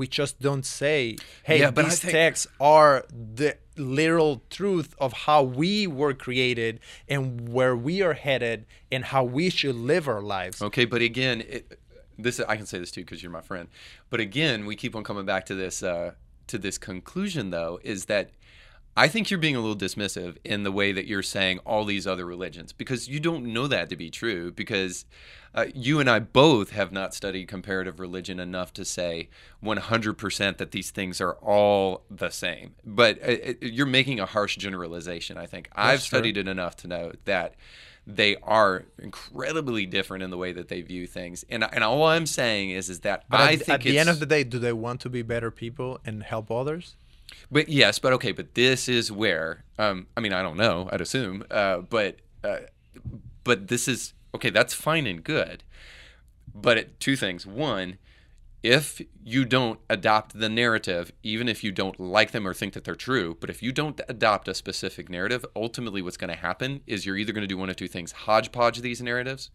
we just don't say hey Yeah, these think- texts are the literal truth of how we were created and where we are headed and how we should live our lives Okay, but again, it, this I can say this too because you're my friend. But again, we keep on coming back to this uh, to this conclusion though is that I think you're being a little dismissive in the way that you're saying all these other religions because you don't know that to be true because uh, you and I both have not studied comparative religion enough to say 100% that these things are all the same. But uh, uh, you're making a harsh generalization, I think. I've true. studied it enough to know that they are incredibly different in the way that they view things. And and all I'm saying is is that but I at, think at the end of the day do they want to be better people and help others But yes, but okay, but this is where um, I mean I don't know, I'd assume, uh, but uh, but this is okay. That's fine and good, but it, two things. One, if you don't adopt the narrative, even if you don't like them or think that they're true, but if you don't adopt a specific narrative, ultimately what's going to happen is you're either going to do one of two things: hodgepodge these narratives,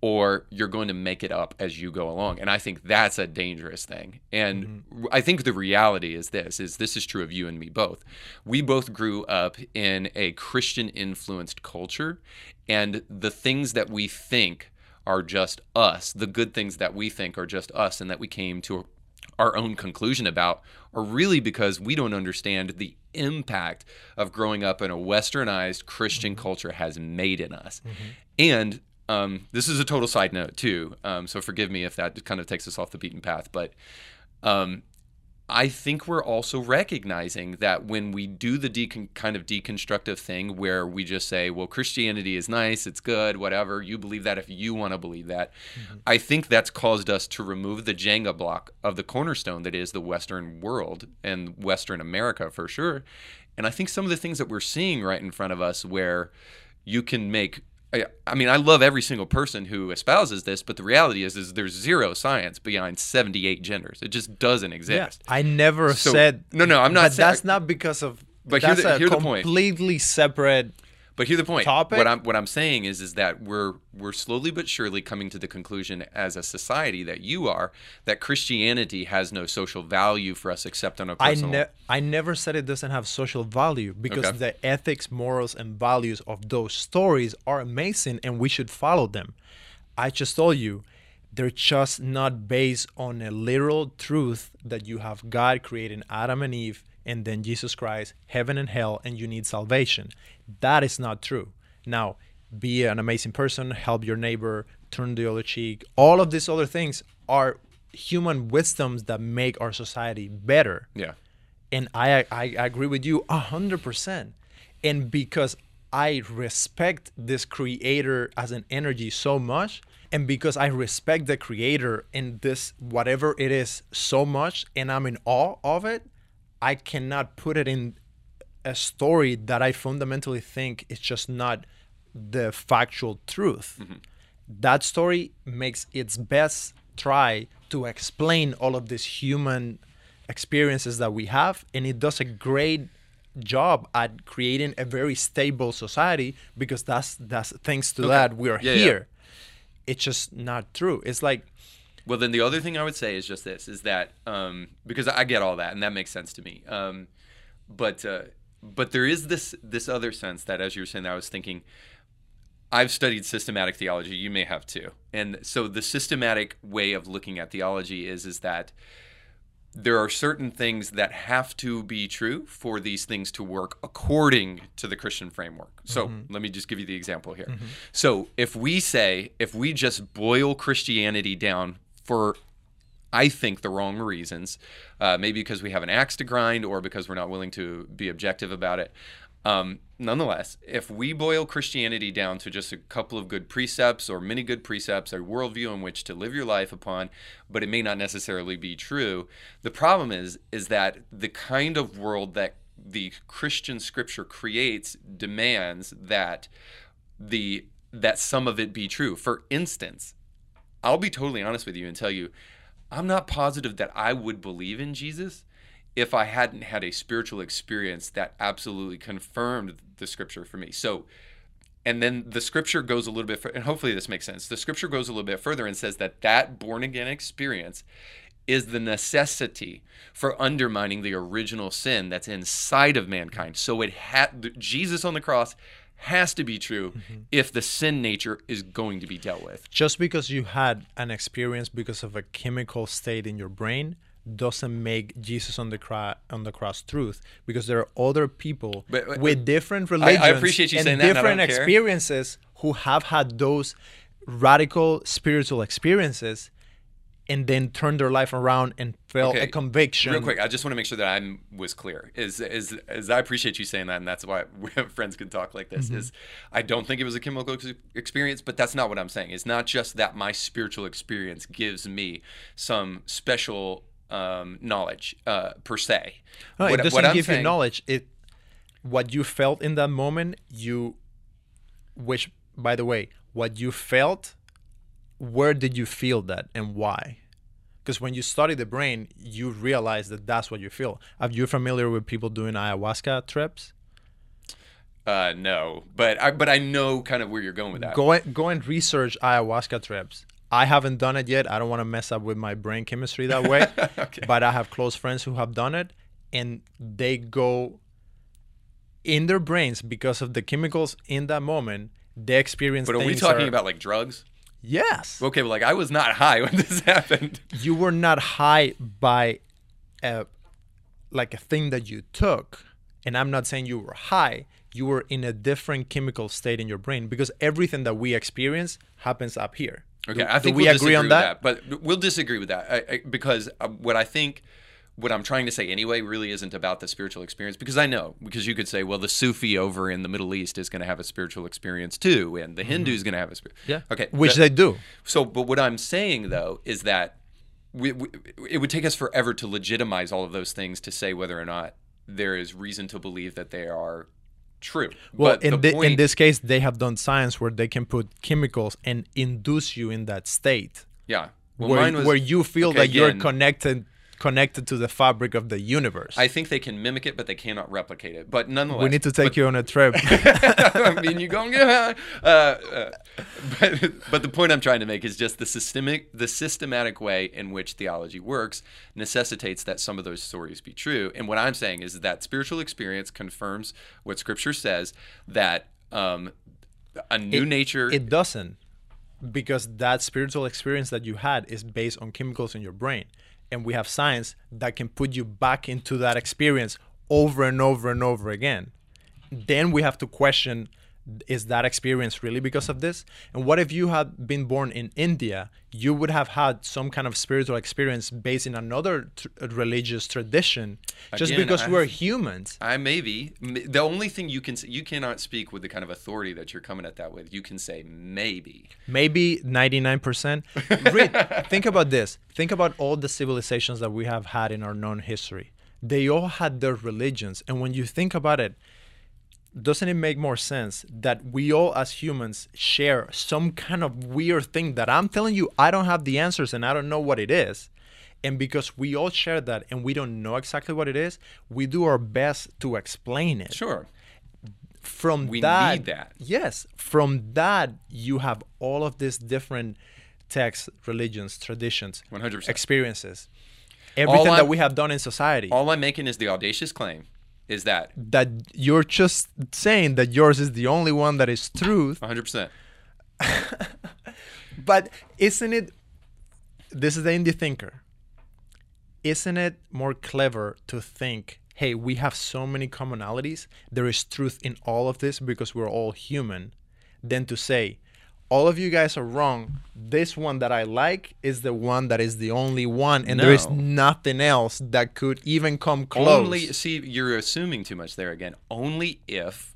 or you're going to make it up as you go along. And i think that's a dangerous thing. And mm-hmm. i think the reality is this is this is true of you and me both. We both grew up in a christian influenced culture and the things that we think are just us the good things that we think are just us and that we came to our own conclusion about are really because we don't understand the impact of growing up in a westernized Christian mm-hmm. culture has made in us. Mm-hmm. And um, this is a total side note too, um, so forgive me if that kind of takes us off the beaten path. But um, I think we're also recognizing that when we do the decon- kind of deconstructive thing where we just say, well, Christianity is nice, it's good, whatever, you believe that if you want to believe that, I think that's caused us to remove the Jenga block of the cornerstone that is the Western world and Western America for sure. And I think some of the things that we're seeing right in front of us where you can make I, I mean, I love every single person who espouses this, but the reality is, is there's zero science behind 78 genders. It just doesn't exist. Yeah, I never So- said no, no, I'm not But saying- that's not because of. But here that's the- a here the point. completely separate. But here's the point. Topic? What I'm what I'm saying is is that we're we're slowly but surely coming to the conclusion as a society that you are that Christianity has no social value for us except on a personal. ne- I never said it doesn't have social value because Okay. the ethics, morals, and values of those stories are amazing and we should follow them. I just told you they're just not based on a literal truth that you have God creating Adam and Eve and then Jesus Christ, heaven and hell, and you need salvation. That is not true. Now, be an amazing person, help your neighbor, turn the other cheek. All of these other things are human wisdoms that make our society better yeah. and I I agree with you a hundred percent. And because I respect this creator as an energy so much, and because I respect the creator in this whatever it is so much, and I'm in awe of it, I cannot put it in a story that I fundamentally think is just not the factual truth. Mm-hmm. That story makes its best try to explain all of these human experiences that we have, and it does a great job at creating a very stable society because that's that's thanks to that we're Yeah, yeah. here. It's just not true. It's like Well, then the other thing I would say is just this: is that um, because I get all that and that makes sense to me. Um, but uh, but there is this this other sense that, as you were saying, I was thinking. I've studied systematic theology. You may have too, and so the systematic way of looking at theology is is that there are certain things that have to be true for these things to work according to the Christian framework. So let me just give you the example here. So if we say, if we just boil Christianity down for, I think, the wrong reasons, uh, maybe because we have an axe to grind or because we're not willing to be objective about it. Um, nonetheless, if we boil Christianity down to just a couple of good precepts or many good precepts, a worldview in which to live your life upon, but it may not necessarily be true, the problem is is that the kind of world that the Christian scripture creates demands that the that some of it be true. For instance, I'll be totally honest with you and tell you, I'm not positive that I would believe in Jesus if I hadn't had a spiritual experience that absolutely confirmed the scripture for me. So, and then the scripture goes a little bit, further, and hopefully this makes sense. The scripture goes a little bit further and says that that born again experience is the necessity for undermining the original sin that's inside of mankind. So it had Jesus on the cross has to be true mm-hmm. if the sin nature is going to be dealt with. Just because you had an experience because of a chemical state in your brain doesn't make Jesus on the cross on the cross truth because there are other people but, but, with different religions I, I and different that, experiences who have had those radical spiritual experiences and then turned their life around and felt okay. a conviction. Real quick, I just want to make sure that I was clear. Is is is I appreciate you saying that, and that's why friends can talk like this. Mm-hmm. Is I don't think it was a chemical experience, but that's not what I'm saying. It's not just that my spiritual experience gives me some special um, knowledge uh, per se. No, what, it doesn't give saying, you knowledge. It what you felt in that moment. You, which by the way, what you felt where did you feel that and why? Because when you study the brain, you realize that that's what you feel. Are you familiar with people doing ayahuasca trips? Uh, no, but I, but I know kind of where you're going with that. Go and, go and research ayahuasca trips. I haven't done it yet. I don't want to mess up with my brain chemistry that way. okay. But I have close friends who have done it, and they go in their brains because of the chemicals in that moment. They experience. But are we talking are, about like drugs? Yes. Okay, but like I was not high when this happened. You were not high by a like a thing that you took. And I'm not saying you were high. You were in a different chemical state in your brain because everything that we experience happens up here. Okay, do, I think we we'll agree on that? that? But we'll disagree with that I, I, because uh, what I think what I'm trying to say anyway really isn't about the spiritual experience because I know because you could say well the Sufi over in the Middle East is going to have a spiritual experience too and the mm-hmm. Hindu is going to have a spirit. Yeah. Okay. Which they do. So, but what I'm saying though is that we, we, it would take us forever to legitimize all of those things to say whether or not there is reason to believe that they are true. Well, in, the, point, in this case, they have done science where they can put chemicals and induce you in that state. Yeah. Well, where, was, where you feel okay, that again, you're connected connected to the fabric of the universe. I think they can mimic it, but they cannot replicate it. But nonetheless, we need to take but, you on a trip. I mean, you gonna get. Uh, uh, but but the point I'm trying to make is just the systemic the systematic way in which theology works necessitates that some of those stories be true. And what I'm saying is that spiritual experience confirms what Scripture says that um, a new it, nature. It doesn't because that spiritual experience that you had is based on chemicals in your brain and we have science that can put you back into that experience over and over and over again. Then we have to question is that experience really because of this? And what if you had been born in India? You would have had some kind of spiritual experience based in another t- religious tradition, just Again, because I, we're humans. I maybe the only thing you can say, you cannot speak with the kind of authority that you're coming at that with. You can say maybe, maybe ninety nine percent. Think about this. Think about all the civilizations that we have had in our known history. They all had their religions, and when you think about it doesn't it make more sense that we all as humans share some kind of weird thing that I'm telling you I don't have the answers and I don't know what it is. And because we all share that and we don't know exactly what it is we do our best to explain it. Sure. From we that, need that. yes from that you have all of these different texts religions traditions 100% experiences everything that we have done in society. All i'm making is the audacious claim is that? That you're just saying that yours is the only one that is truth. 100% but isn't it this is the indie thinker. Isn't it more clever to think hey we have so many commonalities there is truth in all of this because we're all human than to say all of you guys are wrong. This one that I like is the one that is the only one, and there is nothing else that could even come close. Only see, you're assuming too much there again. Only if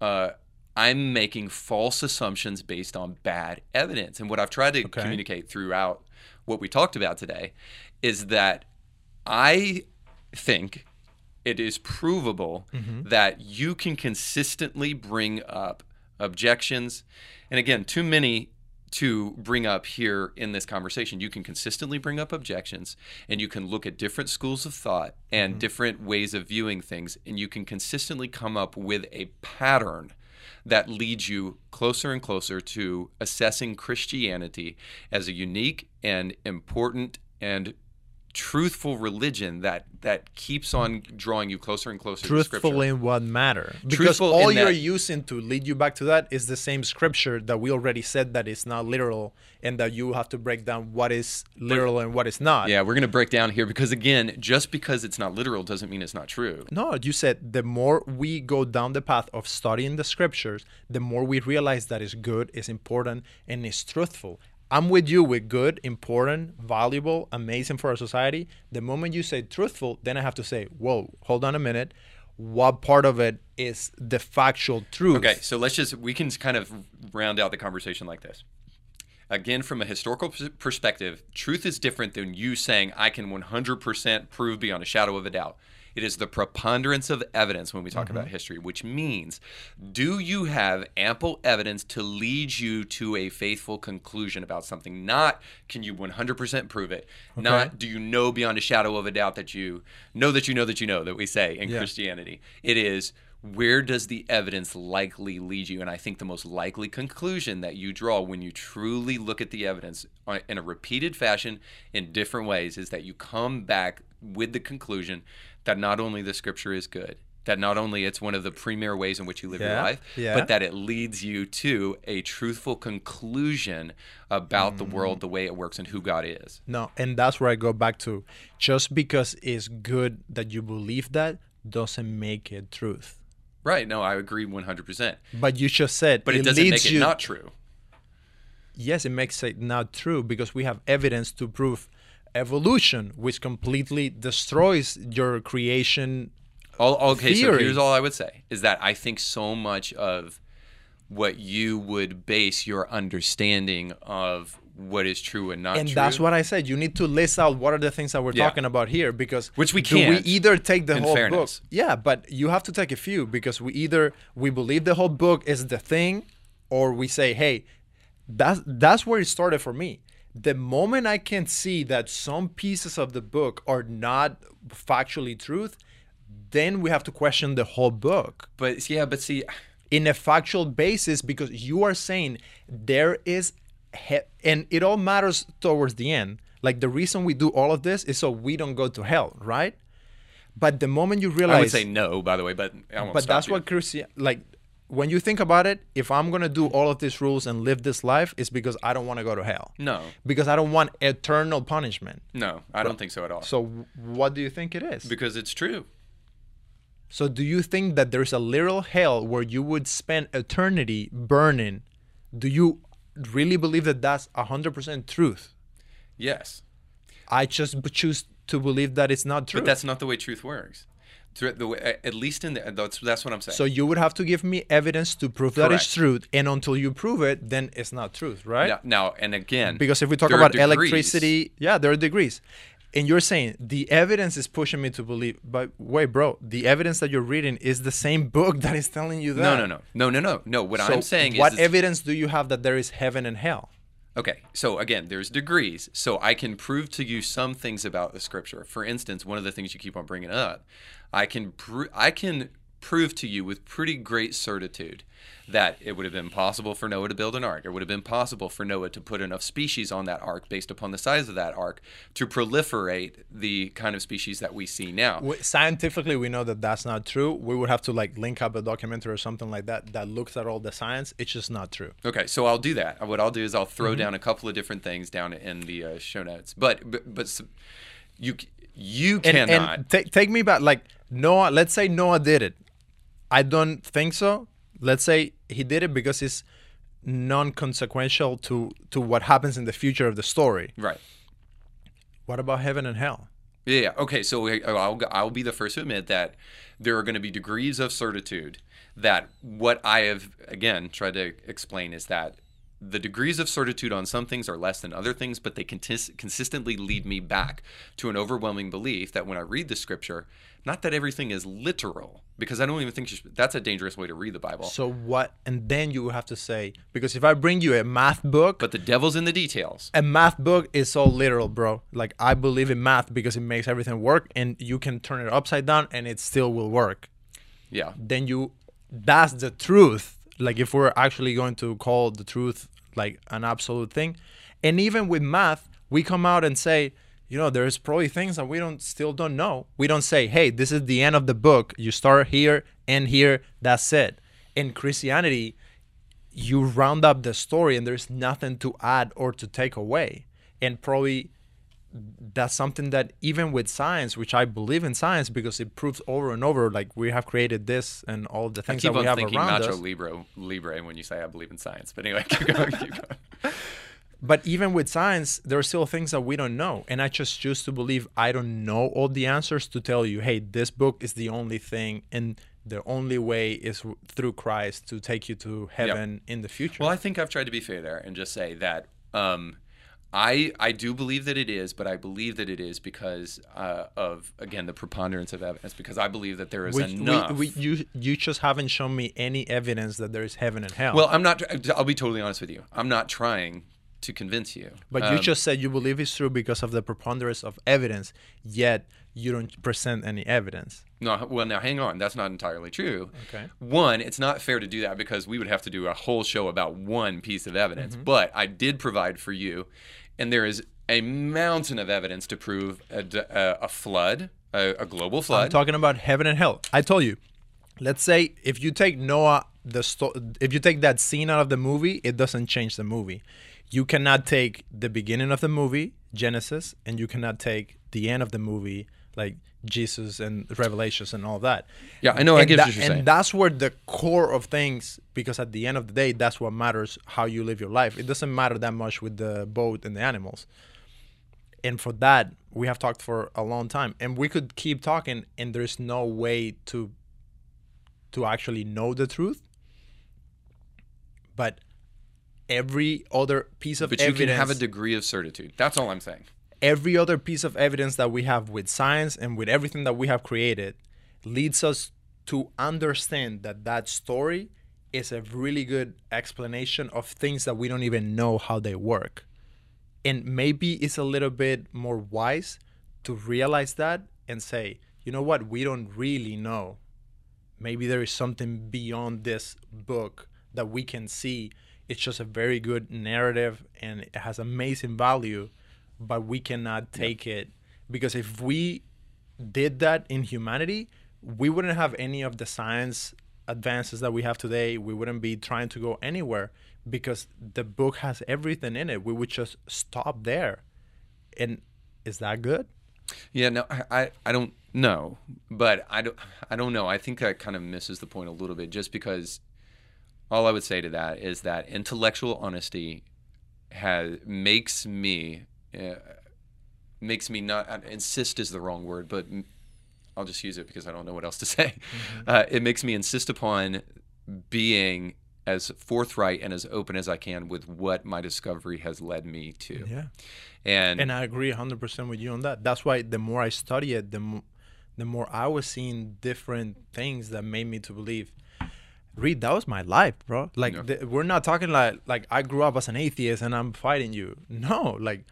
uh, I'm making false assumptions based on bad evidence. And what I've tried to Okay. communicate throughout what we talked about today is that I think it is provable Mm-hmm. that you can consistently bring up objections. And again, too many to bring up here in this conversation. You can consistently bring up objections and you can look at different schools of thought and mm-hmm. different ways of viewing things, and you can consistently come up with a pattern that leads you closer and closer to assessing Christianity as a unique and important and truthful religion that that keeps on drawing you closer and closer to truthful in what matter? Because Truthful all you're that- using to lead you back to that is the same scripture that we already said that is not literal and that you have to break down what is literal and what is not. Yeah, we're going to break down here because again, just because it's not literal doesn't mean it's not true. no you said the more we go down the path of studying the scriptures the more we realize that is good is important and is truthful i'm with you with good important valuable amazing for our society the moment you say truthful then i have to say whoa hold on a minute what part of it is the factual truth Okay, so let's just we can kind of round out the conversation like this. Again, from a historical perspective, truth is different than you saying I can 100% prove beyond a shadow of a doubt. It is the preponderance of evidence when we talk about mm-hmm. history, which means do you have ample evidence to lead you to a faithful conclusion about something? Not can you 100% prove it? Not do you know beyond a shadow of a doubt that you know that you know that you know that we say in Yeah. Christianity. It is where does the evidence likely lead you? And I think the most likely conclusion that you draw when you truly look at the evidence uh, in a repeated fashion in different ways is that you come back with the conclusion that not only the scripture is good, that not only it's one of the premier ways in which you live your life, yeah. but that it leads you to a truthful conclusion about the Mm. world, the way it works, and who God is. No, and that's where I go back to. Just because it's good that you believe that doesn't make it truth. Right. No, I agree 100%. But you just said But it, doesn't leads make it you. not true. yes, it makes it not true because we have evidence to prove evolution, which completely destroys your creation. All, okay, so here's all I would say is that I think so much of what you would base your understanding of what is true and not true. And true. that's what I said. You need to list out what are the things that we're Yeah. talking about here because Which we do we either take the whole fairness. book. Yeah, but you have to take a few because we either we believe the whole book is the thing or we say, "Hey, that's that's where it started for me." The moment I can see that some pieces of the book are not factually truth, then we have to question the whole book. But yeah, but see, in a factual basis because you are saying there is he- and it all matters towards the end. Like the reason we do all of this is so we don't go to hell right? But the moment you realize I would say no, by the way, but but that's you. what Christian like when you think about it if i'm gonna do all of these rules and live this life it's because i don't want to go to hell No, because i don't want eternal punishment no, I don't think so at all. so what do you think it is because it's true. So do you think that there's a literal hell where you would spend eternity burning? Do you really believe that that's 100% truth? Yes, I just choose to believe that it's not true. but that's not the way truth works. The at least in the that's that's what I'm saying. so you would have to give me evidence to prove that it's Correct. truth, and until you prove it, then it's not truth, right? now, now and again, Because if we talk about degrees. electricity, yeah, there are degrees. And you're saying the evidence is pushing me to believe, but wait, bro, the evidence that you're reading is the same book that is telling you that. No, no, no, no, no, no, no. What So I'm saying what is, is evidence do you have that there is heaven and hell? Okay, so again, there's degrees. So I can prove to you some things about the scripture. For instance, one of the things you keep on bringing up, I can pr- I can prove to you with pretty great certitude that it would have been possible for Noah to build an ark. It would have been possible for Noah to put enough species on that ark based upon the size of that ark to proliferate the kind of species that we see now. Scientifically we know that that's not true we would have to like link up a documentary or something like that that looks at all the science it's just not true Okay, so I'll do that. What I'll do is I'll throw Mm-hmm. down a couple of different things down in the uh, show notes. But but, but you you and, cannot. and take take me back like noah let's say noah did it i don't think so let's say he did it because it's non-consequential to to what happens in the future of the story. Right. What about heaven and hell? Yeah. Okay. So I- oh, I'll I'll be the first to admit that there are going to be degrees of certitude that what I have again tried to explain is that the degrees of certitude on some things are less than other things, but they contis- consistently lead me back to an overwhelming belief that when I read the scripture, not that everything is literal, because I don't even think should, that's a dangerous way to read the Bible. So what? And then you have to say because if I bring you a math book, but the devil's in the details. a math book is so literal, bro. Like I believe in math because it makes everything work, and you can turn it upside down and it still will work. Yeah. Then you, that's the truth. Like if we're actually going to call the truth like an absolute thing, and even with math, we come out and say, you know, there's probably things that we don't still don't know. We don't say, hey, this is the end of the book. You start here and here. That's it. In Christianity, you round up the story and there's nothing to add or to take away. And probably that's something that even with science, which I believe in science because it proves over and over, like we have created this and all the things that we on have thinking around Nacho us. Libre, Libre when you say I believe in science. But anyway, keep going. Keep going. But even with science, there are still things that we don't know. And I just choose to believe I don't know all the answers to tell you, hey, this book is the only thing and the only way is through Christ to take you to heaven in the future. Well, I think I've tried to be fair there and just say that um, I I do believe that it is, but I believe that it is because uh, of again the preponderance of evidence. Because I believe that there is we, enough. we, we, you, you just haven't shown me any evidence that there is heaven and hell. well, I'm not. I'll be totally honest with you. I'm not trying to convince you. But you Um, just said you believe it's true because of the preponderance of evidence, yet you don't present any evidence. No, well, now hang on. That's not entirely true. Okay. One, it's not fair to do that because we would have to do a whole show about one piece of evidence. Mm-hmm. But I did provide for you, and there is a mountain of evidence to prove a flood, a, a global I'm flood. talking about heaven and hell. I told you. Let's say if you take Noah, the sto- if you take that scene out of the movie, it doesn't change the movie. You cannot take the beginning of the movie, Genesis, and you cannot take the end of the movie, like Jesus and Revelations and all that. Yeah, I know, I And get that- what you're and saying. that's where the core of things, because at the end of the day, that's what matters how you live your life. It doesn't matter that much with the boat and the animals. And for that, we have talked for a long time, and we could keep talking, and there's no way to to actually know the truth. But every other piece of but you evidence, can have a degree of certitude. That's all I'm saying. Every other piece of evidence that we have with science and with everything that we have created leads us to understand that that story is a really good explanation of things that we don't even know how they work. And maybe it's a little bit more wise to realize that and say, you know what, we don't really know. Maybe there is something beyond this book that we can see. It's just a very good narrative and it has amazing value, but we cannot take it because if we did that in humanity, we wouldn't have any of the science advances that we have today. We wouldn't be trying to go anywhere because the book has everything in it. We would just stop there. And is that good? Yeah, no, I, I, I don't know, but I don't, I don't know. I think that kind of misses the point a little bit, just because all I would say to that is that intellectual honesty has makes me uh, makes me not uh, insist is the wrong word, but I'll just use it because I don't know what else to say. Uh, it makes me insist upon being as forthright and as open as I can with what my discovery has led me to. Yeah. And, And I agree 100% with you on that. That's why the more I study it, the, mo- the more I was seeing different things that made me to believe. Reed, that was my life, bro. Like the, we're not talking like like I grew up as an atheist and I'm fighting you. No, like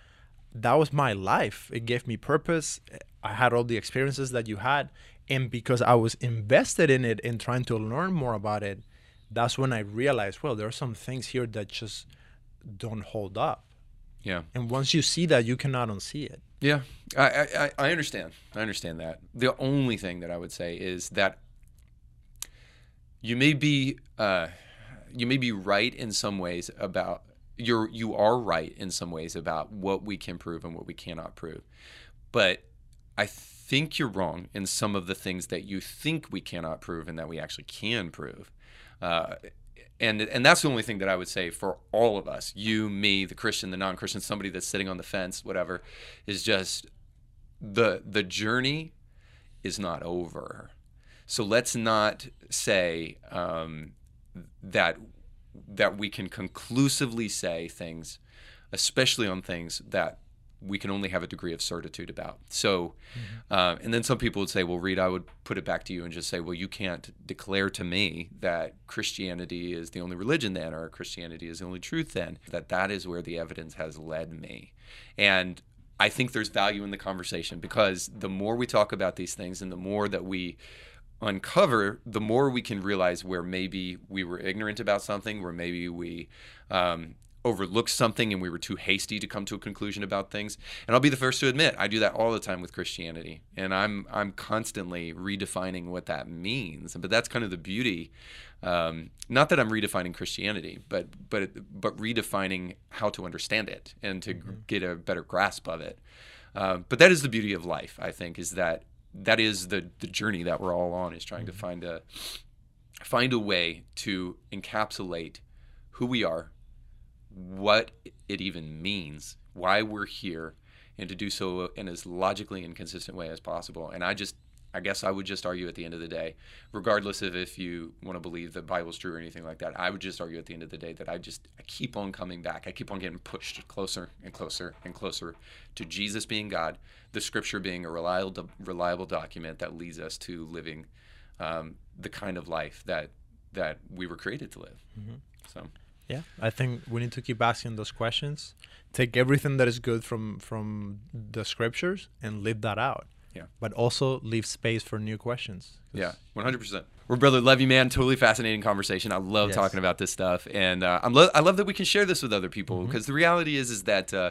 that was my life. It gave me purpose. I had all the experiences that you had, and because I was invested in it and trying to learn more about it, that's when I realized, well, there are some things here that just don't hold up. yeah. And once you see that, you cannot unsee it. Yeah, I, I, I- understand. I understand that. The only thing that I would say is that you may be uh, you may be right in some ways about you're you are right in some ways about what we can prove and what we cannot prove, but I think you're wrong in some of the things that you think we cannot prove and that we actually can prove. Uh, and and that's the only thing that I would say for all of us, you, me, the Christian, the non-Christian, somebody that's sitting on the fence, whatever, is just the the journey is not over. So let's not say um, that that we can conclusively say things, especially on things that we can only have a degree of certitude about. So, uh, and then some people would say, well, Reed, I would put it back to you and just say, well, you can't declare to me that Christianity is the only religion then, or Christianity is the only truth then. That that is where the evidence has led me, and I think there's value in the conversation because the more we talk about these things and the more that we uncover, the more we can realize where maybe we were ignorant about something, where maybe we um, overlooked something and we were too hasty to come to a conclusion about things. And I'll be the first to admit I do that all the time with Christianity, and I'm I'm constantly redefining what that means. But that's kind of the beauty. Um, not that I'm redefining Christianity, but but but redefining how to understand it and to mm-hmm. get a better grasp of it. Uh, but that is the beauty of life, I think, is that that is the the journey that we're all on is trying mm-hmm. to find a find a way to encapsulate who we are, what it even means, why we're here, and to do so in as logically and consistent way as possible. And I just I guess I would just argue at the end of the day, regardless of if you want to believe the Bible's true or anything like that, I would just argue at the end of the day that I just I keep on coming back. I keep on getting pushed closer and closer and closer to Jesus being God, the Scripture being a reliable reliable document that leads us to living um, the kind of life that that we were created to live. Mm-hmm. So. Yeah, I think we need to keep asking those questions. Take everything that is good from from the scriptures and live that out. Yeah. But also leave space for new questions. Yeah, 100%. We're brother Levy, man. Totally fascinating conversation. I love yes. talking about this stuff, and uh, I'm lo- I love that we can share this with other people because mm-hmm. the reality is is that uh,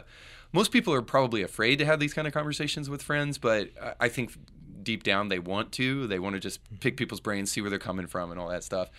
most people are probably afraid to have these kind of conversations with friends, but I think deep down they want to. They want to just pick people's brains, see where they're coming from, and all that stuff.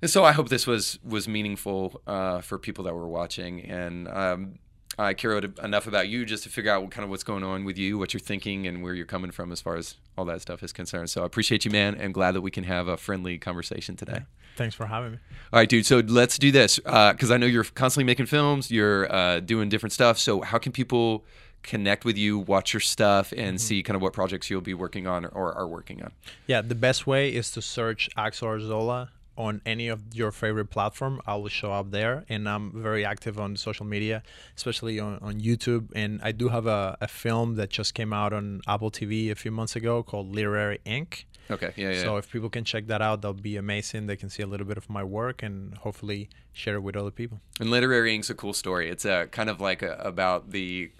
And so I hope this was was meaningful uh, for people that were watching, and um, I care enough about you just to figure out what kind of what's going on with you, what you're thinking, and where you're coming from as far as all that stuff is concerned. So I appreciate you, man, and glad that we can have a friendly conversation today. Yeah. Thanks for having me. All right, dude. So let's do this because uh, I know you're constantly making films, you're uh, doing different stuff. So how can people connect with you, watch your stuff, and mm-hmm. see kind of what projects you'll be working on or, or, are working on? Yeah, the best way is to search Axel Arzola on any of your favorite platform i will show up there and i'm very active on social media especially on, on youtube. And i do have a, a film that just came out on apple tv a few months ago called literary ink okay yeah, yeah. So if people can check that out that'll be amazing. They can see a little bit of my work and hopefully share it with other people. And literary ink's a cool story. It's a kind of like a, about the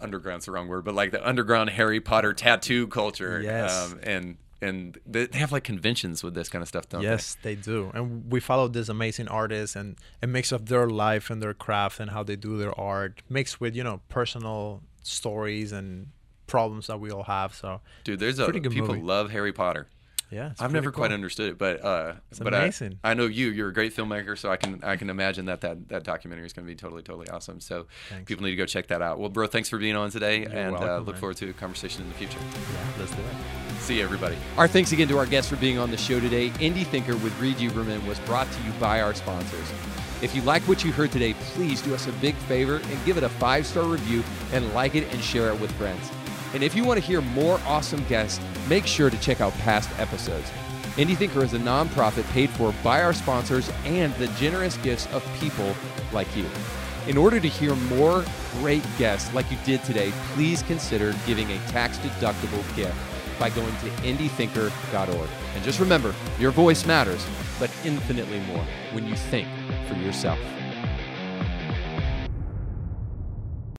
underground's the wrong word, but like the underground Harry Potter tattoo culture. Yes. Um, and and they have like conventions with this kind of stuff, don't yes, they? Yes, they do. And we follow these amazing artists and a mix of their life and their craft and how they do their art, mixed with you know personal stories and problems that we all have. So, dude, there's a people movie. love Harry Potter. Yeah, I've never cool. quite understood it, but uh, it's but amazing. I, I know you. You're a great filmmaker, so I can I can imagine that that, that documentary is going to be totally totally awesome. So thanks. people need to go check that out. Well, bro, thanks for being on today, You're and uh, welcome, uh, look man. forward to a conversation in the future. Yeah, let's do it. See you, everybody. Our thanks again to our guests for being on the show today. Indie Thinker with Reed Uberman was brought to you by our sponsors. If you like what you heard today, please do us a big favor and give it a five star review and like it and share it with friends. And if you want to hear more awesome guests, make sure to check out past episodes. Indie Thinker is a nonprofit paid for by our sponsors and the generous gifts of people like you. In order to hear more great guests like you did today, please consider giving a tax deductible gift by going to indiethinker.org. And just remember, your voice matters, but infinitely more when you think for yourself.